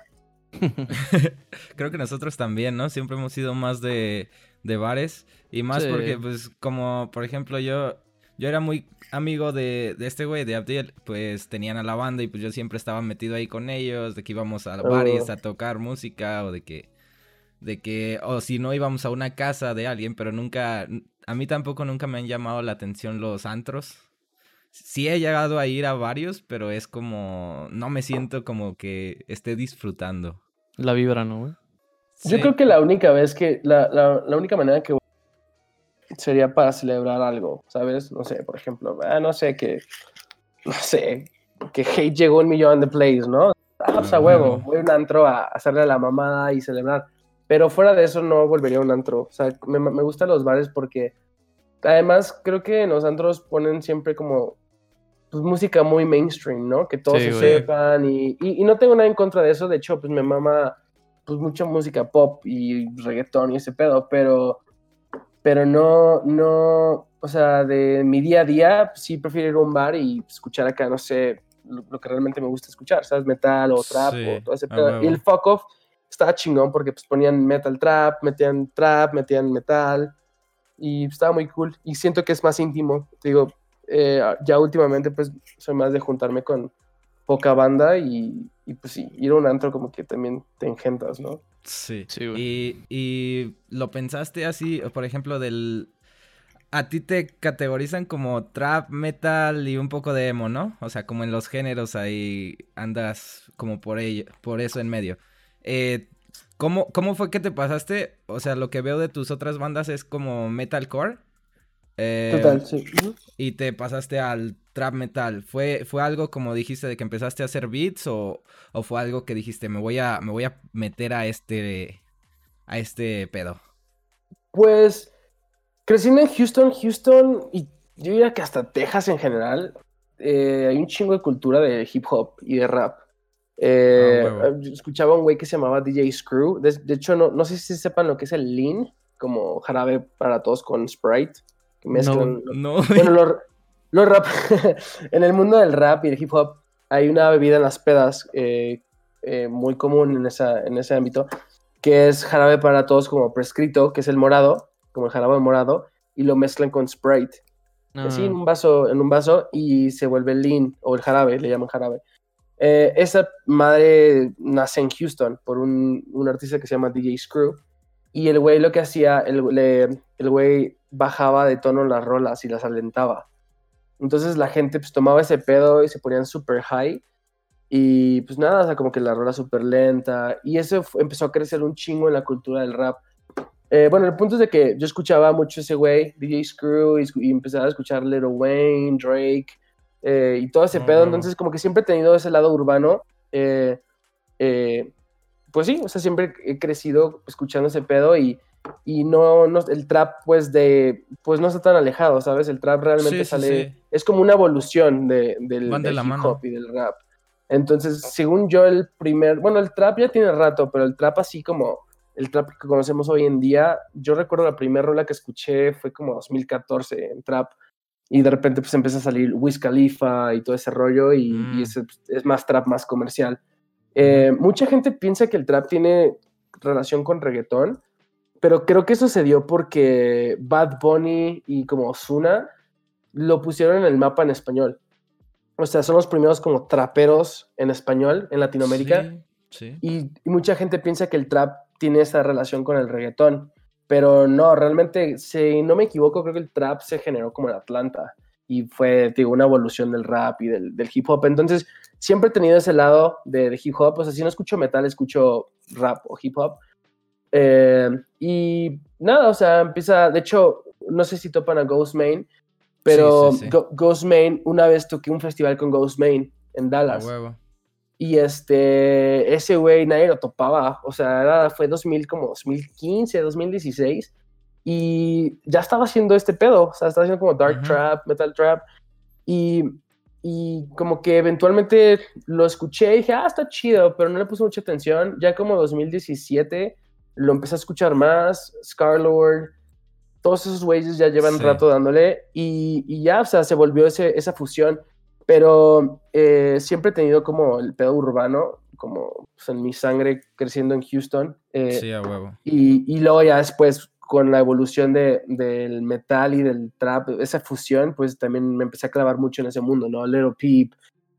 Creo que nosotros también, ¿no? Siempre hemos sido más de, de bares y más Sí. porque, pues, como, por ejemplo, yo, yo era muy amigo de, de este güey, de Abdiel, pues tenían a la banda y pues yo siempre estaba metido ahí con ellos, de que íbamos a Oh. bares a tocar música o de que, de que, o si no íbamos a una casa de alguien, pero nunca, a mí tampoco nunca me han llamado la atención los antros. Sí he llegado a ir a varios, pero es como, no me siento como que esté disfrutando. La vibra, ¿no, güey? Yo creo que la única vez que, la, la, la única manera que sería para celebrar algo, ¿sabes? No sé, por ejemplo, ah, no sé, que, no sé, que Hate llegó a un millón de plays, ¿no? Ah, pues a huevo, voy a un antro a hacerle a la mamada y celebrar. Pero fuera de eso no volvería a un antro. O sea, me, me gustan los bares porque además creo que en los antros ponen siempre como pues, música muy mainstream, ¿no? Que todos Sí, se güey. sepan y, y, y no tengo nada en contra de eso. De hecho, pues me mama pues mucha música pop y reggaetón y ese pedo, pero pero no, no, o sea, de mi día a día, pues, sí prefiero ir a un bar y escuchar acá, no sé, lo, lo que realmente me gusta escuchar, ¿sabes? Metal o trap Sí, o todo ese pedo. Y el fuck off estaba chingón porque pues ponían metal trap, metían trap, metían metal y estaba muy cool. Y siento que es más íntimo, te digo, eh, ya últimamente pues soy más de juntarme con poca banda y, y pues sí, ir a un antro como que también te engentas, ¿no? Sí. Sí, güey. y, y lo pensaste así, por ejemplo, del... A ti te categorizan como trap, metal y un poco de emo, ¿no? O sea, como en los géneros ahí andas como por ello, por eso en medio. Eh, ¿cómo, ¿Cómo fue que te pasaste? O sea, lo que veo de tus otras bandas es como metalcore. Eh, Total, sí. Y te pasaste al trap metal. ¿Fue, fue algo como dijiste de que empezaste a hacer beats o, o fue algo que dijiste me voy a, me voy a meter a este a este pedo? Pues creciendo en Houston, Houston y yo diría que hasta Texas en general, eh, hay un chingo de cultura de hip hop y de rap. Eh, Ah, escuchaba un güey que se llamaba DJ Screw. De, de hecho, no, no sé si sepan lo que es el lean, como jarabe para todos con Sprite. Mezclan, No, bueno, los, los rap, en el mundo del rap y del hip hop hay una bebida en las pedas eh, eh, muy común en, esa, en ese ámbito, que es jarabe para todos como prescrito, que es el morado, como el jarabe morado, y lo mezclan con Sprite. Así en Ah, un vaso, en un vaso y se vuelve el lean o el jarabe, le llaman jarabe. Eh, esa madre nace en Houston por un, un artista que se llama DJ Screw. Y el güey lo que hacía, el, le- el güey bajaba de tono las rolas y las alentaba. Entonces la gente pues tomaba ese pedo y se ponían super high. Y pues nada, o sea, como que la rola súper lenta. Y eso empezó a crecer un chingo en la cultura del rap. Eh, bueno, el punto es de que yo escuchaba mucho ese güey, DJ Screw, y, y empezaba a escuchar Little Wayne, Drake, eh, y todo ese Oh, pedo. Entonces, como que siempre he tenido ese lado urbano. eh, eh, pues sí, o sea, siempre he crecido escuchando ese pedo y, y no, no, el trap, pues, de, pues no está tan alejado, ¿sabes? El trap realmente Sí, sí, sale, sí. es como una evolución de, del, de del hip mano. hop y del rap. Entonces, según yo, el primer, bueno, el trap ya tiene rato, pero el trap así como el trap que conocemos hoy en día, yo recuerdo la primera rola que escuché fue como 2014 en trap y de repente pues empieza a salir Wiz Khalifa y todo ese rollo y, Mm. y es más trap, más comercial. Eh, mucha gente piensa que el trap tiene relación con reggaetón, pero creo que eso se dio porque Bad Bunny y como Ozuna lo pusieron en el mapa en español. O sea, son los primeros como traperos en español en Latinoamérica. Sí, sí. Y, y mucha gente piensa que el trap tiene esa relación con el reggaetón, pero no, realmente, si no me equivoco, creo que el trap se generó como en Atlanta y fue, digo, una evolución del rap y del, del hip hop. Entonces, siempre he tenido ese lado de, de hip hop, o sea, si no escucho metal, escucho rap o hip hop. Eh, y nada, o sea, empieza, de hecho, no sé si topan a Ghostman, pero sí, sí. Go- Ghostman, una vez toqué un festival con Ghostman en A Dallas. huevo. Y este, ese güey nadie lo topaba. O sea, era- fue 2000, como 2015, 2016. Y ya estaba haciendo este pedo. O sea, estaba haciendo como dark trap, metal trap. Y, y como que eventualmente lo escuché y dije, ah, está chido, pero no le puse mucha atención. Ya como 2017 lo empecé a escuchar más, Scarlord, todos esos güeyes ya llevan Sí. rato dándole y, y ya, o sea, se volvió ese, esa fusión. Pero eh, siempre he tenido como el pedo urbano, como pues, en mi sangre creciendo en Houston. eh, Sí, a huevo. y, y luego ya después, con la evolución de, del metal y del trap, esa fusión, pues también me empecé a clavar mucho en ese mundo, ¿no? Little Peep,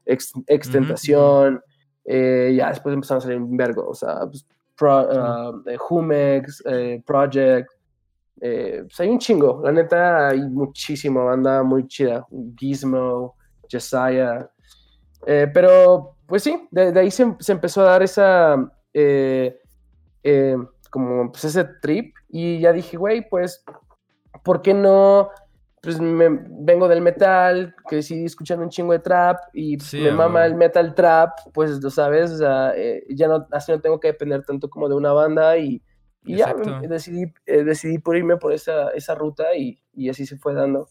Ex, Extentación, eh, ya después empezaron a salir un vergo, o sea, pues, Pro- ah, eh, Humex, eh, Project, eh, pues hay un chingo, la neta hay muchísima banda muy chida, Gizmo, Josiah, pero pues sí, de, de ahí se, se empezó a dar esa, eh, como pues ese trip y ya dije, güey, pues, ¿por qué no? Pues me, vengo del metal, crecí escuchando un chingo de trap y Sí, me mama el metal trap, pues lo sabes, o sea, eh, ya no, así no tengo que depender tanto como de una banda y, y ya me- decidí, eh, decidí por irme por esa, esa ruta y, y así se fue dando.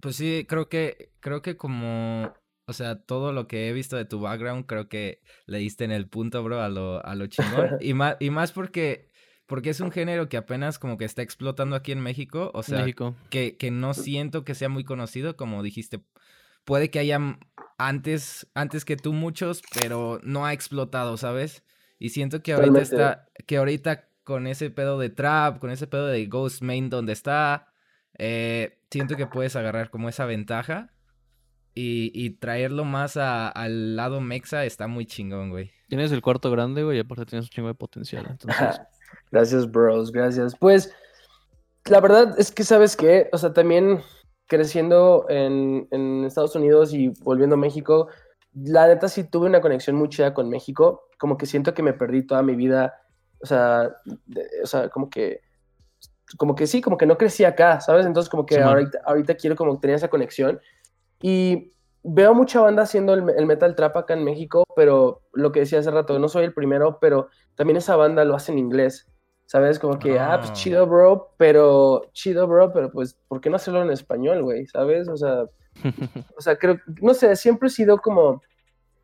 Pues sí, creo que, creo que como, o sea, todo lo que he visto de tu background, creo que le diste en el punto, bro, a lo, a lo chingón. Y más, y más porque, porque es un género que apenas como que está explotando aquí en México. O sea, México. que, que no siento que sea muy conocido, como dijiste. Puede que haya antes, antes que tú muchos, pero no ha explotado, ¿sabes? Y siento que ahorita está, que ahorita con ese pedo de trap, con ese pedo de Ghost Main donde está, eh, siento que puedes agarrar como esa ventaja y, y traerlo más a- al lado mexa está muy chingón, güey. Tienes el cuarto grande, güey, y aparte tienes un chingo de potencial. Entonces, Gracias, bros, gracias. Pues la verdad es que, ¿sabes qué? O sea, también creciendo en, en Estados Unidos y volviendo a México, la neta sí tuve una conexión muy chida con México. Como que siento que me perdí toda mi vida. O sea, de- o sea como que como que sí, como que no crecí acá, ¿sabes? Entonces como que Simón. ahorita, ahorita quiero como tener esa conexión. Y veo mucha banda haciendo el, el metal trap acá en México, pero lo que decía hace rato, no soy el primero, pero también esa banda lo hace en inglés, ¿sabes? Como que, ah, pues Ah. chido, bro, pero, chido, bro, pero pues, ¿por qué no hacerlo en español, güey? ¿Sabes? O sea, o sea, creo, no sé, siempre he sido como,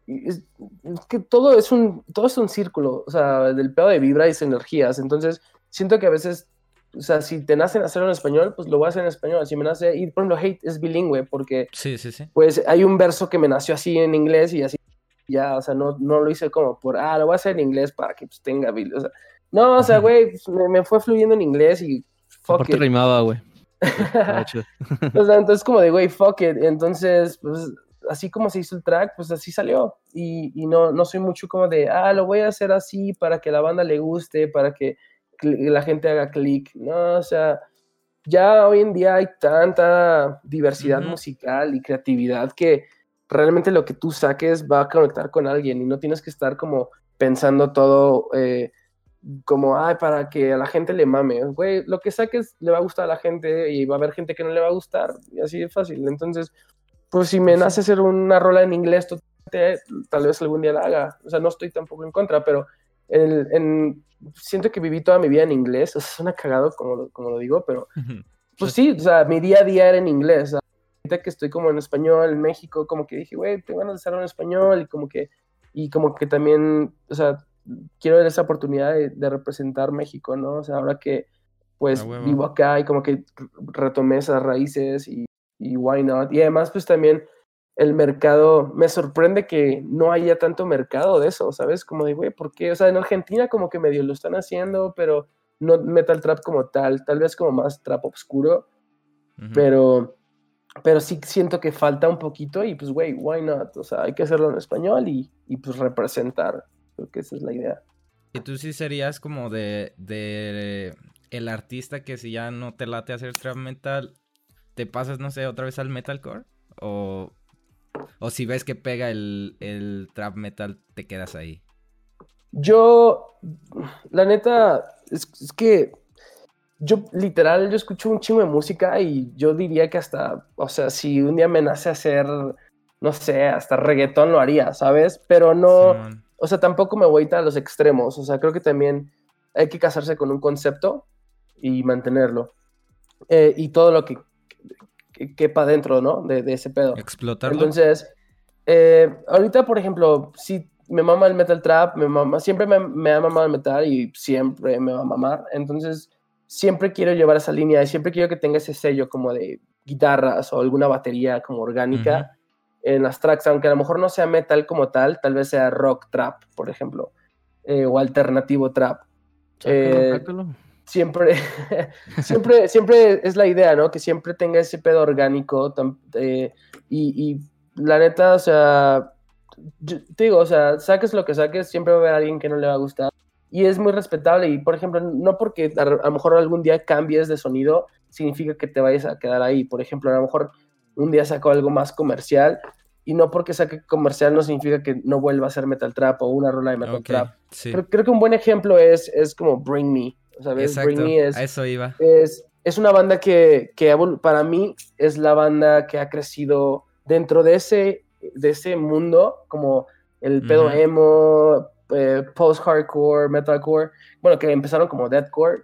es, es que todo es un, todo es un círculo, o sea, del pedo de vibra y energías, entonces siento que a veces, o sea, si te nacen hacerlo en español, pues lo voy a hacer en español, si me nace, y por ejemplo, Hate es bilingüe, porque Sí, sí, sí. pues hay un verso que me nació así en inglés y así, ya, o sea, no, no lo hice como por, ah, lo voy a hacer en inglés para que pues tenga, bil-", o sea, no, o sea, güey, pues, me, me fue fluyendo en inglés y fuck aparte it. rimaba, güey. O sea, entonces como de, güey, fuck it. Entonces, pues, así como se hizo el track, pues así salió. Y, y no, no soy mucho como de, ah, lo voy a hacer así para que la banda le guste, para que la gente haga clic. No, o sea, ya hoy en día hay tanta diversidad musical y creatividad que realmente lo que tú saques va a conectar con alguien y no tienes que estar como pensando todo eh, como, ay, para que a la gente le mame. Güey, lo que saques le va a gustar a la gente y va a haber gente que no le va a gustar. Y así de fácil. Entonces, pues si me Sí. nace hacer una rola en inglés, tal vez algún día la haga. O sea, no estoy tampoco en contra, pero el- en- siento que viví toda mi vida en inglés. O sea, suena cagado como lo, como lo digo, pero pues sí, o sea, mi día a día era en inglés. O sea, ahorita que estoy como en español, en México, como que dije, güey, tengo ganas de hacerlo en español y como que, y como que también, o sea, quiero esa oportunidad de, de representar México, ¿no? O sea, ahora que pues A huevo. vivo acá y como que retomé esas raíces y, y why not. Y además, pues también el mercado, me sorprende que no haya tanto mercado de eso, ¿sabes? Como de, güey, ¿por qué? O sea, en Argentina como que medio lo están haciendo, pero no metal trap como tal, tal vez como más trap oscuro, pero, pero sí siento que falta un poquito y pues, güey, why not? O sea, hay que hacerlo en español y, y pues representar. Creo que esa es la idea. ¿Y tú sí serías como de, de el artista que si ya no te late hacer trap metal, te pasas, no sé, otra vez al metalcore? O, o si ves que pega el, el trap metal, te quedas ahí. Yo, la neta, es, es que yo literal, yo escucho un chingo de música y yo diría que hasta, o sea, si un día me nace hacer, no sé, hasta reggaetón lo haría, ¿sabes? Pero no, Simón. o sea, tampoco me voy a los extremos, o sea, creo que también hay que casarse con un concepto y mantenerlo. Eh, y todo lo que, que quepa dentro, ¿no? De, de ese pedo. Explotarlo. Entonces, eh, ahorita, por ejemplo, si me mama el metal trap, me mama, siempre me, me ha mamado el metal y siempre me va a mamar. Entonces, siempre quiero llevar esa línea y siempre quiero que tenga ese sello como de guitarras o alguna batería como orgánica en las tracks, aunque a lo mejor no sea metal como tal, tal vez sea rock trap, por ejemplo, eh, o alternativo trap. Eh, sácalo. Siempre, siempre, siempre es la idea, ¿no? Que siempre tenga ese pedo orgánico eh, y, y la neta, o sea, yo- te digo, o sea, saques lo que saques, siempre va a haber alguien que no le va a gustar y es muy respetable y, por ejemplo, no porque a, a lo mejor algún día cambies de sonido significa que te vayas a quedar ahí. Por ejemplo, a lo mejor un día sacó algo más comercial y no porque saque comercial no significa que no vuelva a ser metal trap o una rola de metal Ok, trap. sí. Creo, creo que un buen ejemplo es, es como Bring Me, ¿sabes? Exacto, Bring Me es, a eso iba. es, es una banda que, que para mí es la banda que ha crecido dentro de ese, de ese mundo, como el pedo emo, eh, post-hardcore, metalcore, bueno, que empezaron como deathcore,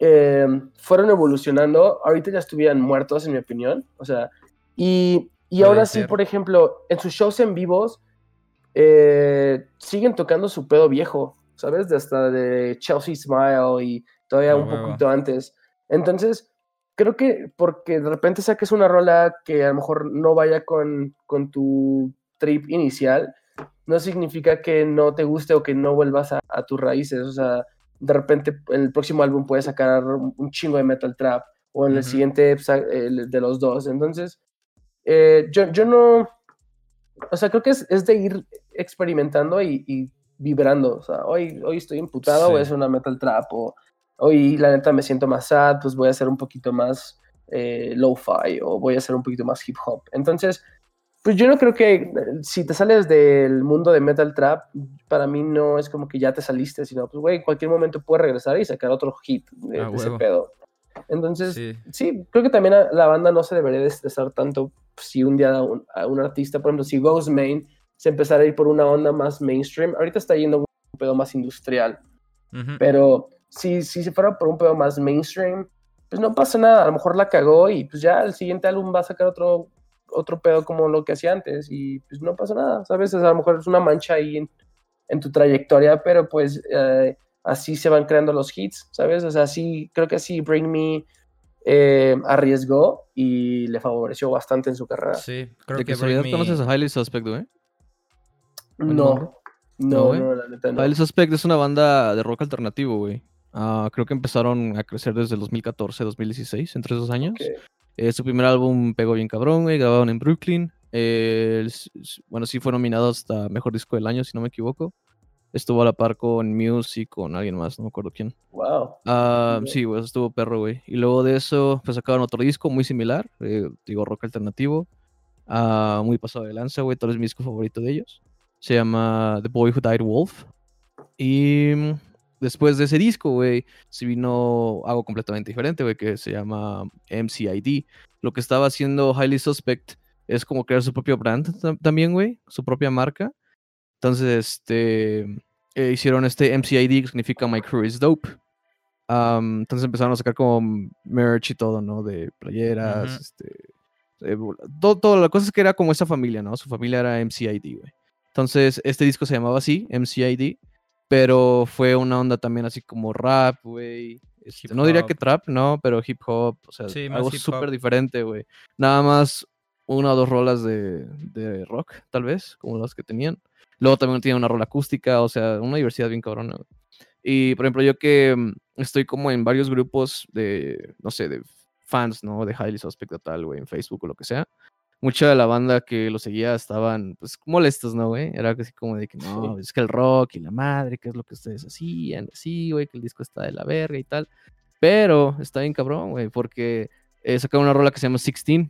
eh, fueron evolucionando, ahorita ya estuvieran muertos, en mi opinión, o sea, y, y ahora sí, por ejemplo, en sus shows en vivos, eh, siguen tocando su pedo viejo, ¿sabes? De hasta de Chelsea Smile y todavía A un poquito antes. Entonces, creo que porque de repente saques una rola que a lo mejor no vaya con, con tu trip inicial, no significa que no te guste o que no vuelvas a, a tus raíces. O sea, de repente en el próximo álbum puedes sacar un, chingo de metal trap o en el siguiente el de los dos. Entonces, eh, yo, yo no, o sea, creo que es, es de ir experimentando y, y vibrando. O sea, hoy, hoy estoy imputado, Sí. voy a hacer una metal trap. O hoy, la neta, me siento más sad, pues voy a hacer un poquito más eh, lo-fi o voy a hacer un poquito más hip hop. Entonces, pues yo no creo que si te sales del mundo de metal trap, para mí no es como que ya te saliste, sino, pues, güey, en cualquier momento puedes regresar y sacar otro hit de, A de ese pedo. Entonces, Sí. sí, creo que también la banda no se debería de estresar tanto si un día un, a un artista, por ejemplo, si Ghostmain se empezara a ir por una onda más mainstream, ahorita está yendo un pedo más industrial, Ujú. pero si, si se fuera por un pedo más mainstream, pues no pasa nada, a lo mejor la cagó y pues ya el siguiente álbum va a sacar otro, otro pedo como lo que hacía antes y pues no pasa nada, ¿sabes? O sea, a lo mejor es una mancha ahí en, en tu trayectoria, pero pues eh, así se van creando los hits, ¿sabes? O sea, sí, creo que así Bring Me eh, arriesgó y le favoreció bastante en su carrera. Sí, creo ¿De que Bring Me- conoces a Highly Suspect, güey? ¿Buen No, no, No, no, güey. la neta no. Highly Suspect es una banda de rock alternativo, güey. Ah, creo que empezaron a crecer desde el 2014, 2016, entre esos años. Eh, su primer álbum pegó bien cabrón, güey. Grabaron en Brooklyn. Eh, el bueno, sí fueron nominados hasta Mejor Disco del Año, si no me equivoco. Estuvo a la par con Muse y con alguien más, no me acuerdo quién. Wow. Ah, sí, güey, estuvo perro, güey. Y luego de eso, pues sacaron otro disco muy similar, eh, digo, rock alternativo. ah, muy pasado de lanza, güey. Tal vez mi disco favorito de ellos. Se llama The Boy Who Died Wolf. Y mm, después de ese disco, güey, se vino algo completamente diferente, güey, que se llama MCID. Lo que estaba haciendo Highly Suspect es como crear su propio brand tam- también, güey, su propia marca. Entonces, este, eh, hicieron este MCID, que significa My Crew is Dope. Entonces empezaron a sacar como merch y todo, ¿no? De playeras, este, eh, todo, todo, la cosa es que era como esa familia, ¿no? Su familia era MCID, güey. Entonces, este disco se llamaba así, MCID, pero fue una onda también así como rap, güey. este, no diría que trap, no, pero hip hop, o sea, Sí, algo súper diferente, güey. Nada más una o dos rolas de, de rock, tal vez, como las que tenían. Luego también tiene una rola acústica, o sea, una diversidad bien cabrona. güey. Y por ejemplo, yo que mm, estoy como en varios grupos de, no sé, de fans, ¿no? De Highly Suspect o tal, güey, en Facebook o lo que sea. Mucha de la banda que lo seguía estaban, pues, molestos, ¿no, güey? Era así como de que, no, es que el rock y la madre, que es lo que ustedes hacían, así, güey, que el disco está de la verga y tal. Pero está bien cabrón, güey, porque eh, sacaron una rola que se llama 16.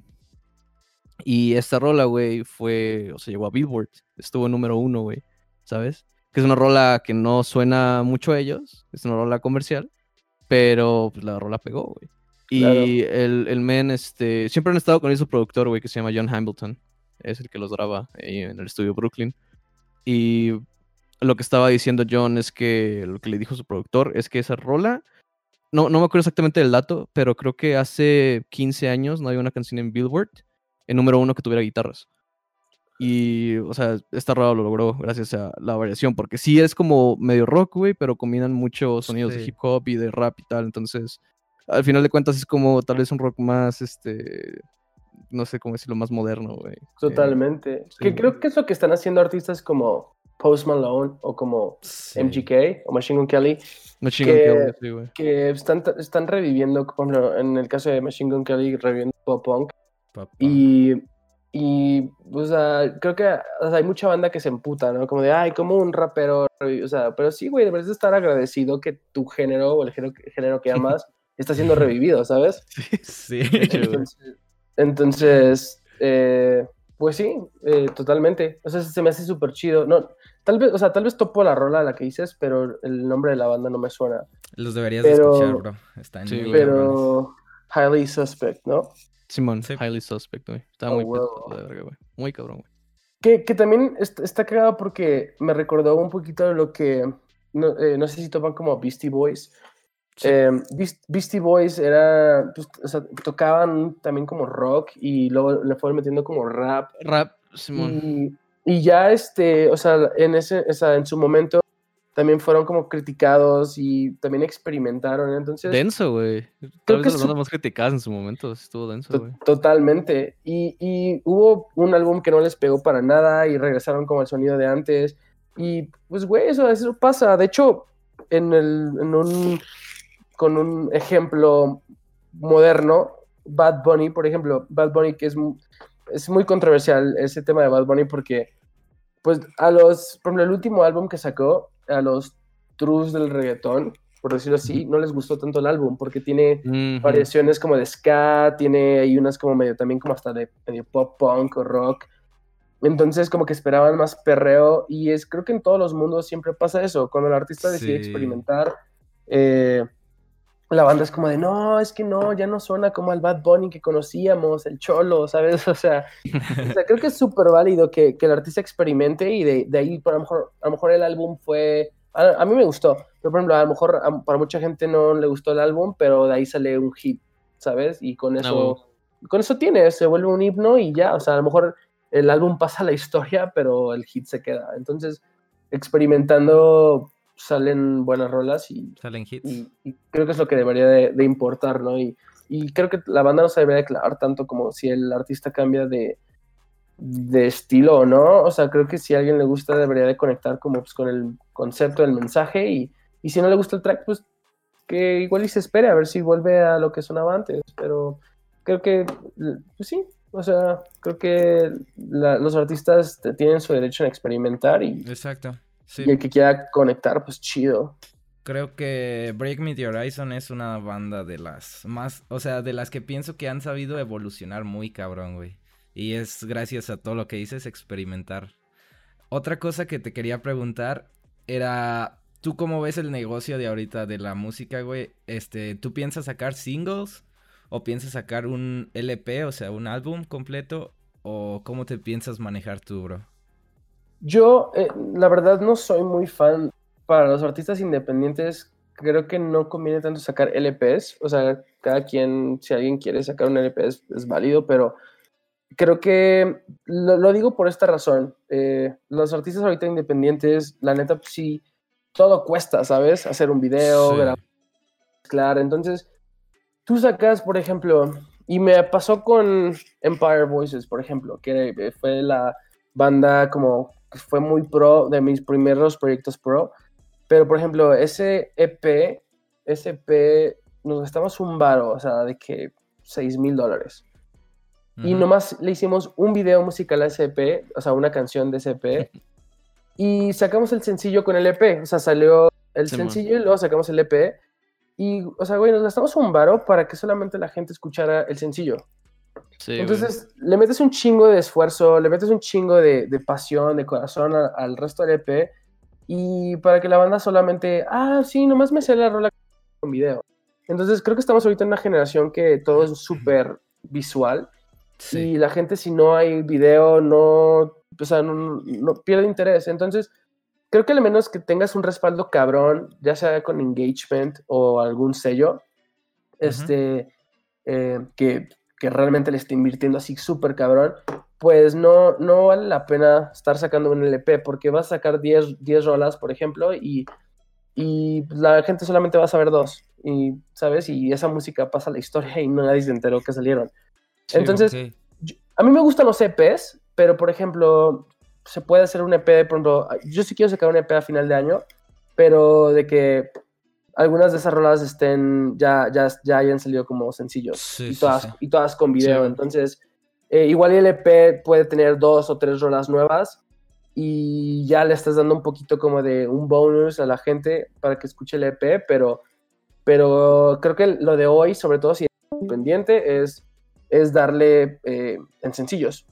Y esta rola, güey, fue, o sea, llegó a Billboard, estuvo número uno, güey, ¿sabes? Que es una rola que no suena mucho a ellos, es una rola comercial, pero pues, la rola pegó, güey. Y el, el men, este, siempre han estado con su productor, güey, que se llama John Hamilton, es el que los graba ahí en el estudio Brooklyn. Y lo que estaba diciendo John es que lo que le dijo su productor es que esa rola no, no me acuerdo exactamente del dato, pero creo que hace 15 años no había una canción en Billboard, en número uno, que tuviera guitarras. Y, o sea, esta raro lo logró gracias a la variación, porque sí es como medio rock, güey, pero combinan muchos sonidos de hip hop y de rap y tal. Entonces, al final de cuentas es como tal vez un rock más, este, no sé cómo decirlo, más moderno, güey. Totalmente. que creo que es lo que están haciendo artistas como Post Malone o como Sí. MGK o Machine Gun Kelly, chingan que- que obvio, sí, güey. que están, están reviviendo, por ejemplo, en el caso de Machine Gun Kelly, reviviendo pop punk. Pop punk. Y, y o sea, creo que o sea, hay mucha banda que se emputa, ¿no? Como de, ay, como un rapero. revi-". O sea, pero sí, güey, deberías de estar agradecido que tu género o el género, género que amas está siendo revivido, ¿sabes? Sí. güey. Entonces, entonces, eh, pues sí, eh, totalmente. O sea, se me hace súper chido. No, tal vez, o sea, tal vez topo la rola la que dices, pero el nombre de la banda no me suena. Los deberías Pero- de escuchar, bro. Están Sí, muy. Pero highly suspect, ¿no? Simón, Sí. highly suspect, güey. Está Oh, muy de verga, güey. Muy cabrón, güey. Que, que también est- está cagado porque me recordó un poquito de lo que, no, eh, no sé si topan como Beastie Boys. Sí. Eh, Beast- Beastie Boys era, pues, o sea, tocaban también como rock y luego le fueron metiendo como rap. Rap, Simón. Y, y ya, este, o sea, en, ese, o sea, en su momento también fueron como criticados y también experimentaron. Entonces, Denso, güey. creo que las su- más criticadas en su momento. Estuvo denso, güey. Totalmente. Y, y hubo un álbum que no les pegó para nada y regresaron como al sonido de antes. Y pues, güey, eso, eso pasa. De hecho, en, el, en un, con un ejemplo moderno, Bad Bunny, por ejemplo, Bad Bunny, que es, es muy controversial ese tema de Bad Bunny porque, pues, a los, por ejemplo, el último álbum que sacó, a los trus del reggaetón, por decirlo así, no les gustó tanto el álbum porque tiene Ujú. variaciones como de ska, tiene ahí unas como medio también como hasta de medio pop punk o rock. Entonces como que esperaban más perreo y es creo que en todos los mundos siempre pasa eso, cuando el artista decide Sí. experimentar, eh, la banda es como de, no, es que no, ya no suena como el Bad Bunny que conocíamos, el cholo, ¿sabes? O sea, o sea, creo que es súper válido que, que el artista experimente y de, de ahí, por a lo mejor, a lo mejor el álbum fue, a, a mí me gustó, pero por ejemplo, a lo mejor a- para mucha gente no le gustó el álbum, pero de ahí sale un hit, ¿sabes? Y con eso, con eso tiene, se vuelve un himno y ya, o sea, a lo mejor el álbum pasa a la historia, pero el hit se queda. Entonces, experimentando salen buenas rolas y Salen hits. y, y creo que es lo que debería de, de importar, ¿no? Y, y creo que la banda no se debería declarar tanto como si el artista cambia de, de estilo o no. O sea, creo que si a alguien le gusta debería de conectar como pues, con el concepto del mensaje y, y si no le gusta el track, pues que igual y se espere a ver si vuelve a lo que sonaba antes. Pero creo que, pues sí, o sea, creo que la- los artistas tienen su derecho a experimentar y, Exacto. Sí. y el que quiera conectar, pues chido. Creo que Break Me the Horizon es una banda de las más, o sea, de las que pienso que han sabido evolucionar muy cabrón, güey. Y es gracias a todo lo que dices, experimentar. Otra cosa que te quería preguntar era, ¿tú cómo ves el negocio de ahorita de la música, güey? Este, ¿tú piensas sacar singles o piensas sacar un LP, o sea, un álbum completo o cómo te piensas manejar tú, bro? Yo, eh, la verdad, no soy muy fan. Para los artistas independientes, creo que no conviene tanto sacar LPs. O sea, cada quien, si alguien quiere sacar un LP, es, es válido, pero creo que lo, lo digo por esta razón. Eh, los artistas ahorita independientes, la neta, pues sí, todo cuesta, ¿sabes? Hacer un video, Sí. grabar, mezclar. Entonces, tú sacas, por ejemplo, y me pasó con Empire Voices, por ejemplo, que fue la banda como fue muy pro de mis primeros proyectos pro. Pero, por ejemplo, ese EP, ese EP, nos gastamos un varo, o sea, de que 6 mil dólares. Y Ujú. nomás le hicimos un video musical a ese EP, o sea, una canción de ese EP. y sacamos el sencillo con el EP. O sea, salió el sencillo y luego sacamos el EP. Y, o sea, güey, nos gastamos un varo para que solamente la gente escuchara el sencillo. Sí, güey. Entonces, le metes un chingo de esfuerzo, le metes un chingo de, de pasión, de corazón a- al resto del EP. Y para que la banda solamente, ah, sí, nomás me sé la rola con video. Entonces, creo que estamos ahorita en una generación que todo es súper visual. Sí. Y la gente, si no hay video, no, o sea, no, no pierde interés. Entonces, creo que al menos que tengas un respaldo cabrón, ya sea con engagement o algún sello, este, eh, que, que, realmente le esté invirtiendo así súper cabrón, pues no, no vale la pena estar sacando un LP porque vas a sacar 10, 10 rolas, por ejemplo, y, y la gente solamente va a saber dos, y, ¿sabes? Y esa música pasa a la historia y nadie se enteró que salieron. Entonces, a mí me gustan los EPs, pero por ejemplo, se puede hacer un EP de pronto. Yo sí quiero sacar un EP a final de año, pero de que algunas de esas rolas estén ya, ya, ya hayan salido como sencillos y, todas, y todas con video. Entonces, eh, igual el EP puede tener dos o tres rolas nuevas y ya le estás dando un poquito como de un bonus a la gente para que escuche el EP, pero, pero creo que lo de hoy, sobre todo si es independiente, es, es darle eh, en sencillos.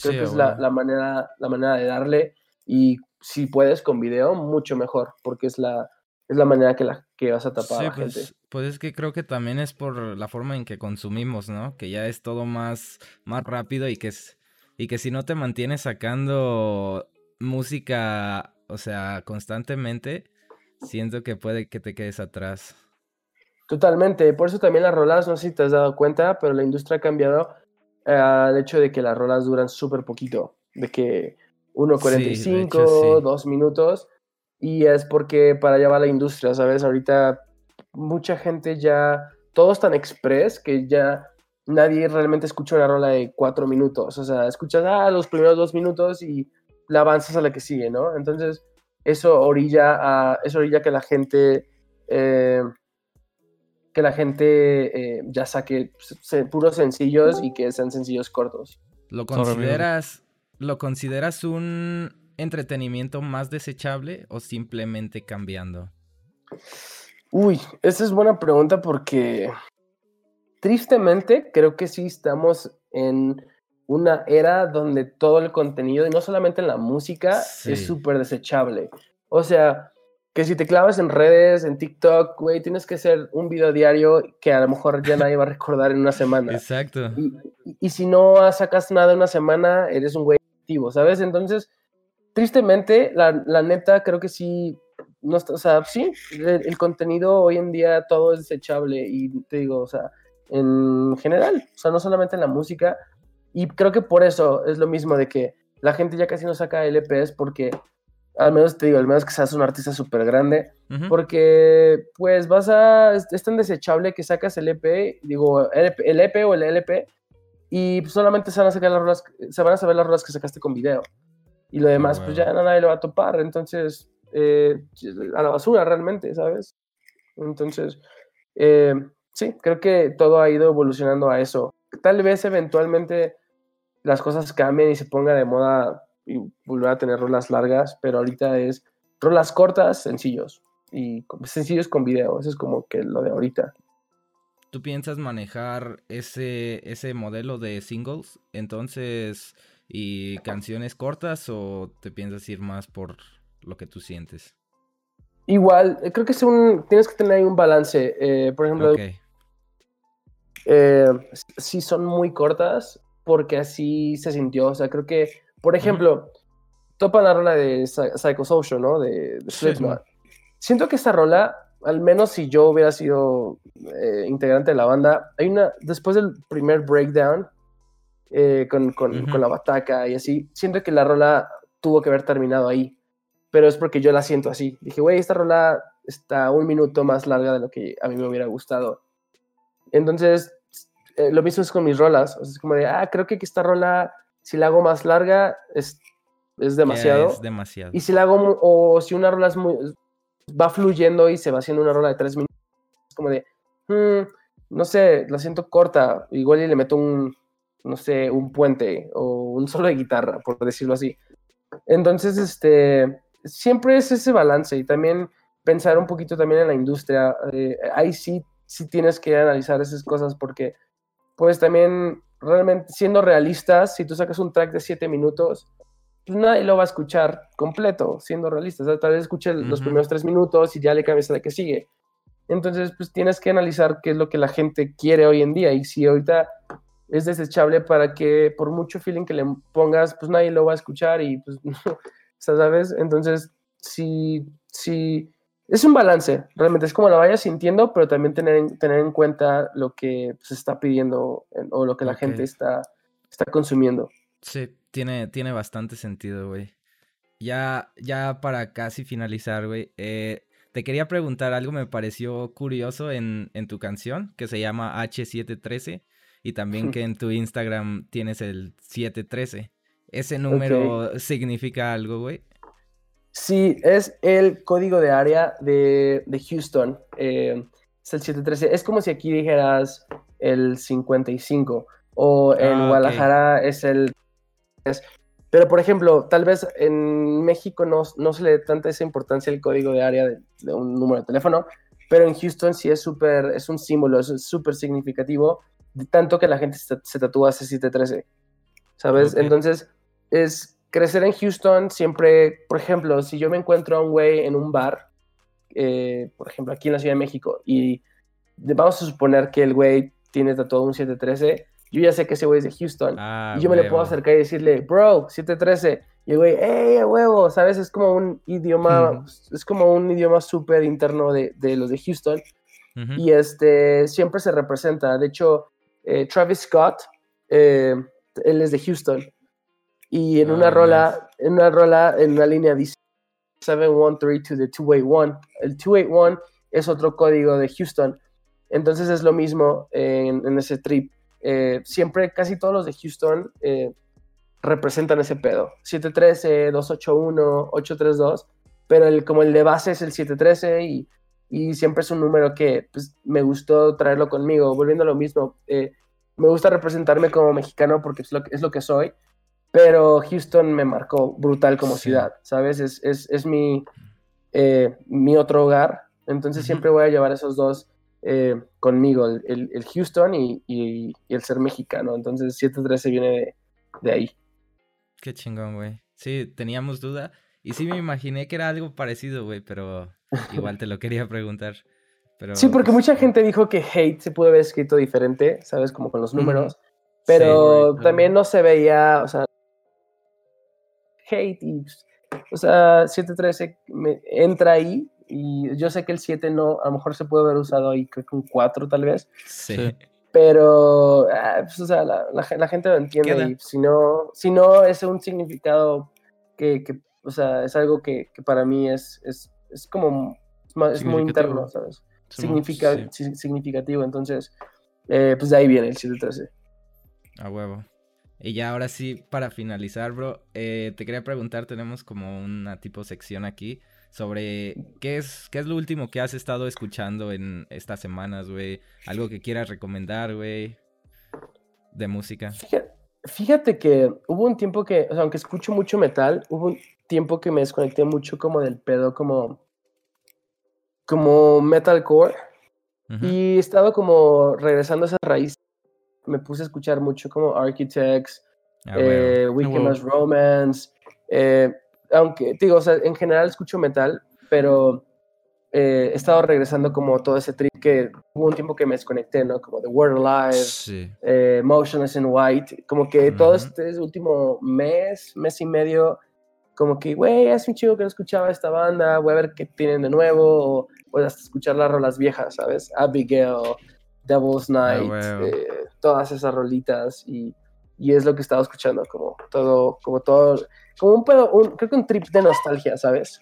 Creo que es la, manera, la manera de darle y si puedes con video, mucho mejor, porque es la, es la manera que, la, que vas a tapar a la pues, gente. Pues es que creo que también es por la forma en que consumimos, ¿no? Que ya es todo más, más rápido y que, es, y que si no te mantienes sacando música, o sea, constantemente, siento que puede que te quedes atrás. Totalmente, por eso también las rolas, no sé si te has dado cuenta, pero la industria ha cambiado al hecho de que las rolas duran súper poquito, de que 1.45, 2 minutos, y es porque para allá va la industria, ¿sabes? Ahorita mucha gente ya, todo es tan express que ya nadie realmente escucha una rola de 4 minutos, o sea, escuchas ah, los primeros 2 minutos y la avanzas a la que sigue, ¿no? Entonces, eso orilla a, eso orilla que la gente... Eh, que la gente eh, ya saque puros sencillos y que sean sencillos cortos. ¿Lo consideras, ¿Lo consideras un entretenimiento más desechable o simplemente cambiando? Uy, esa es buena pregunta porque tristemente creo que sí estamos en una era donde todo el contenido, y no solamente en la música, es súper desechable. O sea, que si te clavas en redes, en TikTok, güey, tienes que hacer un video diario que a lo mejor ya nadie va a recordar en una semana. Exacto. Y, si no sacas nada en una semana, eres un güey activo, ¿sabes? Entonces, tristemente, la, neta, creo que sí, no o sea, sí, el, contenido hoy en día todo es desechable y te digo, o sea, en general, o sea, no solamente en la música, y creo que por eso es lo mismo de que la gente ya casi no saca LPs porque al menos te digo, al menos que seas un artista súper grande, porque pues vas a, es, tan desechable que sacas el EP, digo, el EP, o el LP, y solamente se van a sacar las ruedas, se van a saber las ruedas que sacaste con video. Y lo demás, pues ya nadie lo va a topar, entonces, eh, a la basura realmente, ¿sabes? Entonces, eh, sí, creo que todo ha ido evolucionando a eso. Tal vez eventualmente las cosas cambien y se ponga de moda y volver a tener rolas largas, pero ahorita es rolas cortas, sencillos y sencillos con video, eso es como que lo de ahorita. ¿Tú piensas manejar ese, ese modelo de singles entonces y canciones cortas o te piensas ir más por lo que tú sientes? Igual, eh, creo que es un, tienes que tener ahí un balance. Eh, por ejemplo, eh, si son muy cortas, porque así se sintió. O sea, creo que por ejemplo, topa la rola de Psychosocial, ¿no? De, de Siento que esta rola, al menos si yo hubiera sido eh, integrante de la banda, hay una, después del primer breakdown, eh, con, con, con, la bataca y así, siento que la rola tuvo que haber terminado ahí, pero es porque yo la siento así. Dije, güey, esta rola está un minuto más larga de lo que a mí me hubiera gustado. Entonces, eh, lo mismo es con mis rolas, o sea, es como de, ah, creo que esta rola si la hago más larga, es, es demasiado. es demasiado. Y si la hago, o si una rola es muy, va fluyendo y se va haciendo una rola de tres minutos, es como de, hmm, no sé, la siento corta, igual y le meto un, no sé, un puente o un solo de guitarra, por decirlo así. Entonces, este, siempre es ese balance y también pensar un poquito también en la industria. Eh, ahí sí, sí tienes que analizar esas cosas porque, pues también realmente siendo realistas, si tú sacas un track de 7 minutos, pues nadie lo va a escuchar completo, siendo realistas. tal vez escuche los primeros 3 minutos y ya le cambias a la que sigue. Entonces, pues tienes que analizar qué es lo que la gente quiere hoy en día. Y si ahorita es desechable para que por mucho feeling que le pongas, pues nadie lo va a escuchar y pues, ¿sabes? Entonces, sí, sí, es un balance, realmente es como la vayas sintiendo, pero también tener, en- tener en cuenta lo que se está pidiendo en- o lo que la Ok. gente está, está consumiendo. Sí, tiene, tiene bastante sentido, güey. Ya, ya para casi finalizar, güey, eh, te quería preguntar algo, me pareció curioso en, en tu canción, que se llama H713, y también que en tu Instagram tienes el 713. ¿Ese número significa algo, güey? Sí, es el código de área de, de Houston. eh, es el 713. Es como si aquí dijeras el 55 o en Ah. Guadalajara es el... es- pero, por ejemplo, tal vez en México no, no se le dé tanta esa importancia el código de área de, de un número de teléfono, pero en Houston sí es súper, es un símbolo, es súper significativo, de tanto que la gente se, se tatúa ese 713, ¿sabes? Ok. Entonces, es crecer en Houston siempre, por ejemplo, si yo me encuentro a un güey en un bar, eh, por ejemplo, aquí en la Ciudad de México, y vamos a suponer que el güey tiene tatuado un 713, yo ya sé que ese güey es de Houston. Ah, y yo me le puedo huevo. acercar y decirle, bro, 713. Y el güey, ¡ey, a huevo! ¿Sabes? Es como un idioma, Ujú. es como un idioma súper interno de, de los de Houston. Y este, siempre se representa. De hecho, eh, Travis Scott, eh, él es de Houston. Y en una Ah, rola, en una rola, en una línea dice 713 to the 281. El 281 es otro código de Houston. Entonces es lo mismo en, en ese trip. Eh, siempre, casi todos los de Houston eh, representan ese pedo. 713, 281, 832. Pero el, como el de base es el 713 y, y siempre es un número que pues, me gustó traerlo conmigo. Volviendo a lo mismo, eh, me gusta representarme como mexicano porque es lo, que- es lo que soy, pero Houston me marcó brutal como Sí. ciudad, ¿sabes? Es, es, es mi, eh, mi otro hogar, entonces siempre voy a llevar esos dos eh, conmigo, el, el- el Houston y, y- y el ser mexicano, entonces 713 viene de, de ahí. Qué chingón, güey. Sí, teníamos duda. Y sí me imaginé que era algo parecido, güey, pero igual te lo quería preguntar. Pero, Sí, porque pues, mucha gente dijo que hate se pudo haber escrito diferente, ¿sabes? Como con los números. Pero también no se veía, o sea, hate y, o sea, 713 me- entra ahí y yo sé que el 7 no, a lo mejor se puede haber usado ahí, creo que un 4 tal vez, Sí. Pero, ah, pues, o sea, la, la gen- la gente lo entiende Queda. y si no, si no es un significado que, que, o sea, es algo que, que para mí es, es, es como, es, muy interno, ¿sabes? Significa, sí. significativo, entonces, eh, pues de ahí viene el 713. A huevo. Y ya ahora sí, para finalizar, bro, eh, te quería preguntar, tenemos como una tipo sección aquí sobre qué es, qué es lo último que has estado escuchando en estas semanas, güey. Algo que quieras recomendar, güey, de música. Fíjate, fíjate que hubo un tiempo que, o sea, aunque escucho mucho metal, hubo un tiempo que me desconecté mucho como del pedo, como, como metalcore. Ujú. Y he estado como regresando a esa raíz. Me puse a escuchar mucho como Architects, A huevo. eh, Weekend huevo. Mass Romance. eh, aunque, digo, o sea, en general escucho metal, pero eh, he estado regresando como todo ese trip que hubo un tiempo que me desconecté, ¿no? Como The World Alive, Sí. Motionless in White, como que todo este último mes, mes y medio, como que, güey, hace un chido que no escuchaba esta banda, voy a ver qué tienen de nuevo, o, o hasta escuchar las rolas viejas, ¿sabes? Abigail, Devil's Night, huevo. eh, todas esas rolitas, y, y es lo que he estado escuchando, como todo, como todo, como un pedo, un- creo que un trip de nostalgia, ¿sabes?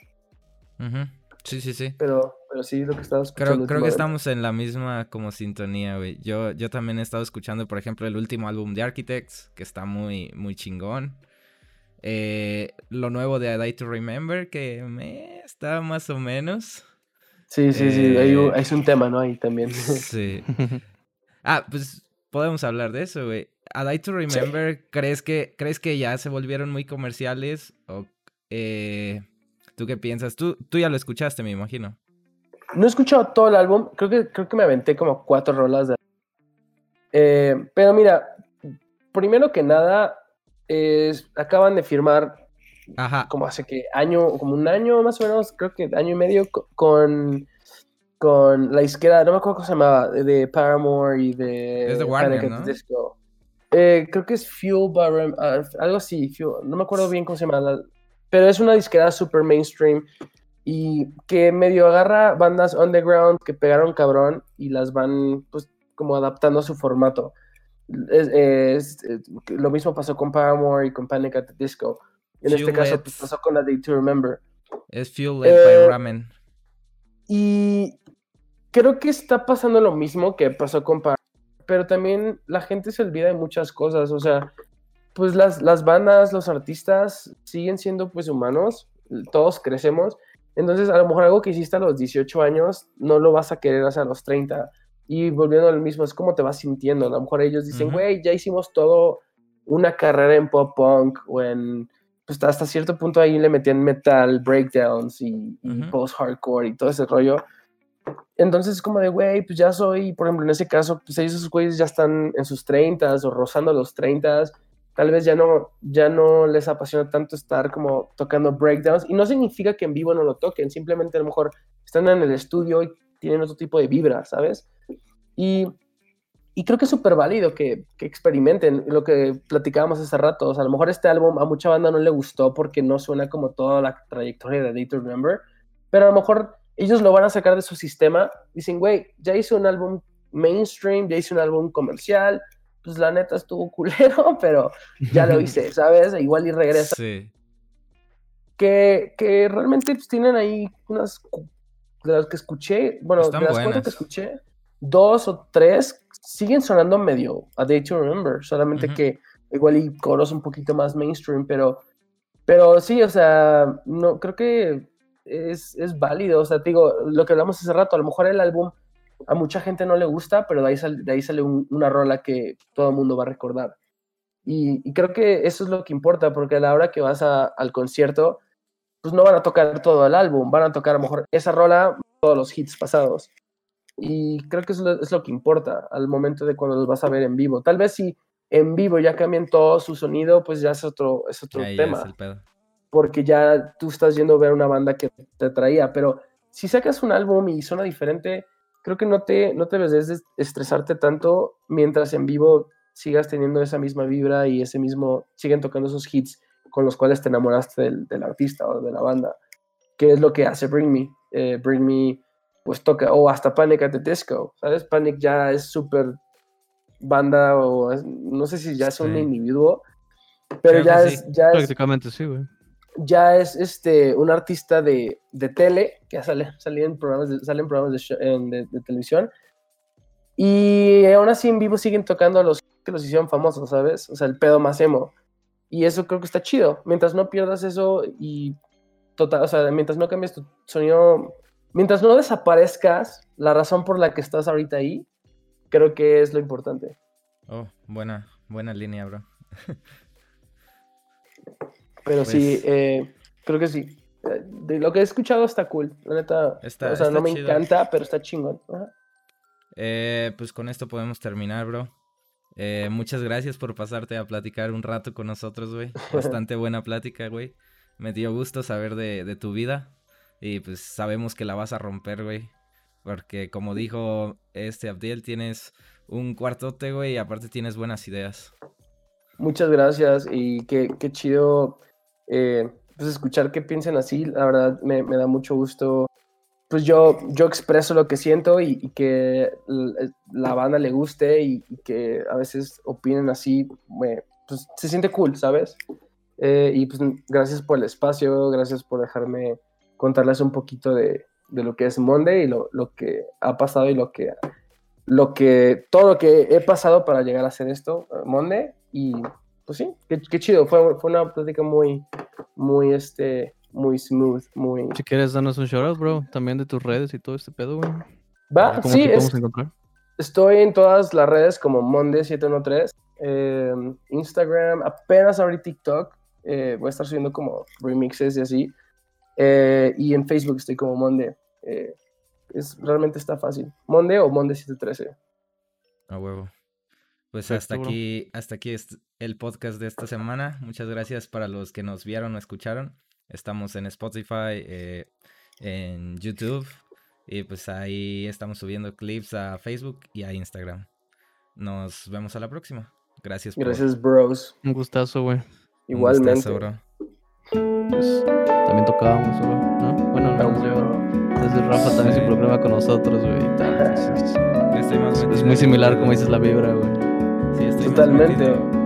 Sí, sí, sí. Pero, pero sí, es lo que he estado Creo, escuchando. creo que estamos en la misma como sintonía, güey. Yo, yo también he estado escuchando, por ejemplo, el último álbum de Architects, que está muy, muy chingón. Eh, lo nuevo de A Day to Remember, que me está más o menos. Sí, sí, sí, hay, eh, es un tema, ¿no? Ahí también. Sí. Ah, pues podemos hablar de eso, güey. A Die to Remember, ¿crees, que, ¿crees que ya se volvieron muy comerciales? ¿O eh, tú qué piensas? Tú, tú ya lo escuchaste, me imagino. No he escuchado todo el álbum, creo que, creo que me aventé como cuatro rolas. De... Pero mira, primero que nada, es- acaban de firmar Ajá. como hace que año, como un año más o menos, creo que año y medio co- con, con la izquierda, no me acuerdo cómo se llamaba, de, Paramore y de, Es de Warner, ¿no? Disco. Eh, creo que es Fuel by Rem- ah, algo así, Fuel- no me acuerdo bien cómo se llama. la- pero es una disquera super mainstream y que medio agarra bandas underground que pegaron cabrón y las van pues como adaptando a su formato. Es, lo mismo pasó con Paramore y con Panic at the Disco. En este caso pues, pasó con la Day to Remember. Es Fuel Led by eh, Ramen. Y creo que está pasando lo mismo que pasó con Paramore, pero también la gente se olvida de muchas cosas. O sea, pues las, las bandas, los artistas siguen siendo pues humanos, todos crecemos. Entonces, a lo mejor algo que hiciste a los 18 años no lo vas a querer hacer a los 30. Y volviendo al mismo, es como te vas sintiendo. A lo mejor ellos dicen, güey, ya hicimos todo una carrera en pop punk o en. Pues hasta cierto punto ahí le metían metal, breakdowns y, post-hardcore y todo ese rollo. Entonces es como de, güey, pues ya soy, por ejemplo, en ese caso, pues ellos, esos güeyes ya están en sus 30 o rozando los 30 tal vez ya no, ya no les apasiona tanto estar como tocando breakdowns. Y no significa que en vivo no lo toquen, simplemente a lo mejor están en el estudio y tienen otro tipo de vibra, ¿sabes? Y, y creo que es súper válido que, que, experimenten lo que platicábamos hace rato. O sea, a lo mejor este álbum a mucha banda no le gustó porque no suena como toda la trayectoria de Day to Remember, pero a lo mejor ellos lo van a sacar de su sistema. Dicen, güey, ya hice un álbum mainstream, ya hice un álbum comercial, pues la neta estuvo culero, pero ya lo hice, ¿sabes? Igual y regresa. Sí. Que, que realmente pues, tienen ahí unas de las que escuché, bueno, de las cuatro que escuché, dos o tres siguen sonando medio a Day to Remember, solamente que igual y coros un poquito más mainstream, pero, pero sí, o sea, no, creo que es, es válido, o sea, te digo, lo que hablamos hace rato, a lo mejor el álbum a mucha gente no le gusta, pero de ahí, de ahí sale una rola que todo el mundo va a recordar. Y, creo que eso es lo que importa, porque a la hora que vas al concierto, pues no van a tocar todo el álbum, van a tocar a lo mejor esa rola, todos los hits pasados. Y creo que eso es lo que importa al momento de cuando los vas a ver en vivo. Tal vez si en vivo ya cambian todo su sonido, pues ya es otro, es otro tema. porque ya tú estás yendo a ver una banda que te traía, pero si sacas un álbum y suena diferente, creo que no te, no te debes estresarte tanto mientras en vivo sigas teniendo esa misma vibra y ese mismo, siguen tocando esos hits con los cuales te enamoraste del, artista o de la banda, que es lo que hace Bring Me. Eh, Bring Me, pues toca, o hasta Panic at the Disco, ¿sabes? Panic ya es súper banda o no sé si ya es un individuo, pero ya es, ya Prácticamente sí, güey ya es este, un artista de, de tele, que sale, sale en programas, de, salen programas de, de, televisión, y aún así en vivo siguen tocando a los que los hicieron famosos, ¿sabes? O sea, el pedo más emo. Y eso creo que está chido. Mientras no pierdas eso y total, o sea, mientras no cambies tu sonido, mientras no desaparezcas la razón por la que estás ahorita ahí, creo que es lo importante. Oh, buena, buena línea, bro. Pero sí, pues eh, creo que sí. De lo que he escuchado está cool. La neta. o sea, no me encanta, pero está chingón. Eh, pues con esto podemos terminar, bro. Eh, muchas gracias por pasarte a platicar un rato con nosotros, güey. Bastante buena plática, güey. Me dio gusto saber de, de, tu vida. Y pues sabemos que la vas a romper, güey. Porque como dijo este Abdiel, tienes un cuartote, güey, y aparte tienes buenas ideas. Muchas gracias y qué, qué chido eh, pues escuchar que piensen así, la verdad me, da mucho gusto. Pues yo, yo expreso lo que siento y, que la banda le guste y, que a veces opinen así, pues se siente cool, ¿sabes? Eh, y pues gracias por el espacio, gracias por dejarme contarles un poquito de, lo que es Monde y lo, que ha pasado y lo que, lo que, todo lo que he pasado para llegar a hacer esto, Monde, y pues sí, qué, chido. Fue, fue, una plática muy, muy, este, muy smooth, muy... Si quieres, danos un shoutout, bro, también de tus redes y todo este pedo, güey. Va, sí, es, estoy en todas las redes como Monde713, eh, Instagram, apenas ahorita TikTok, eh, voy a estar subiendo como remixes y así, eh, y en Facebook estoy como Monde. Eh, es, realmente está fácil. Monde o Monde713. A huevo. Pues hasta aquí, hasta aquí es el podcast de esta semana. Muchas gracias para los que nos vieron o escucharon. Estamos en Spotify, eh, en YouTube y pues ahí estamos subiendo clips a Facebook y a Instagram. Nos vemos a la próxima. Gracias. Gracias, bros. Un gustazo, güey. Igualmente. Un gustazo, bro. Pues también tocábamos, güey, ¿no? Bueno, no, desde Rafa también se programa con nosotros, güey, y tal. entonces, más es, muy similar como dices la vibra, güey. Sí, estoy más Totalmente. metido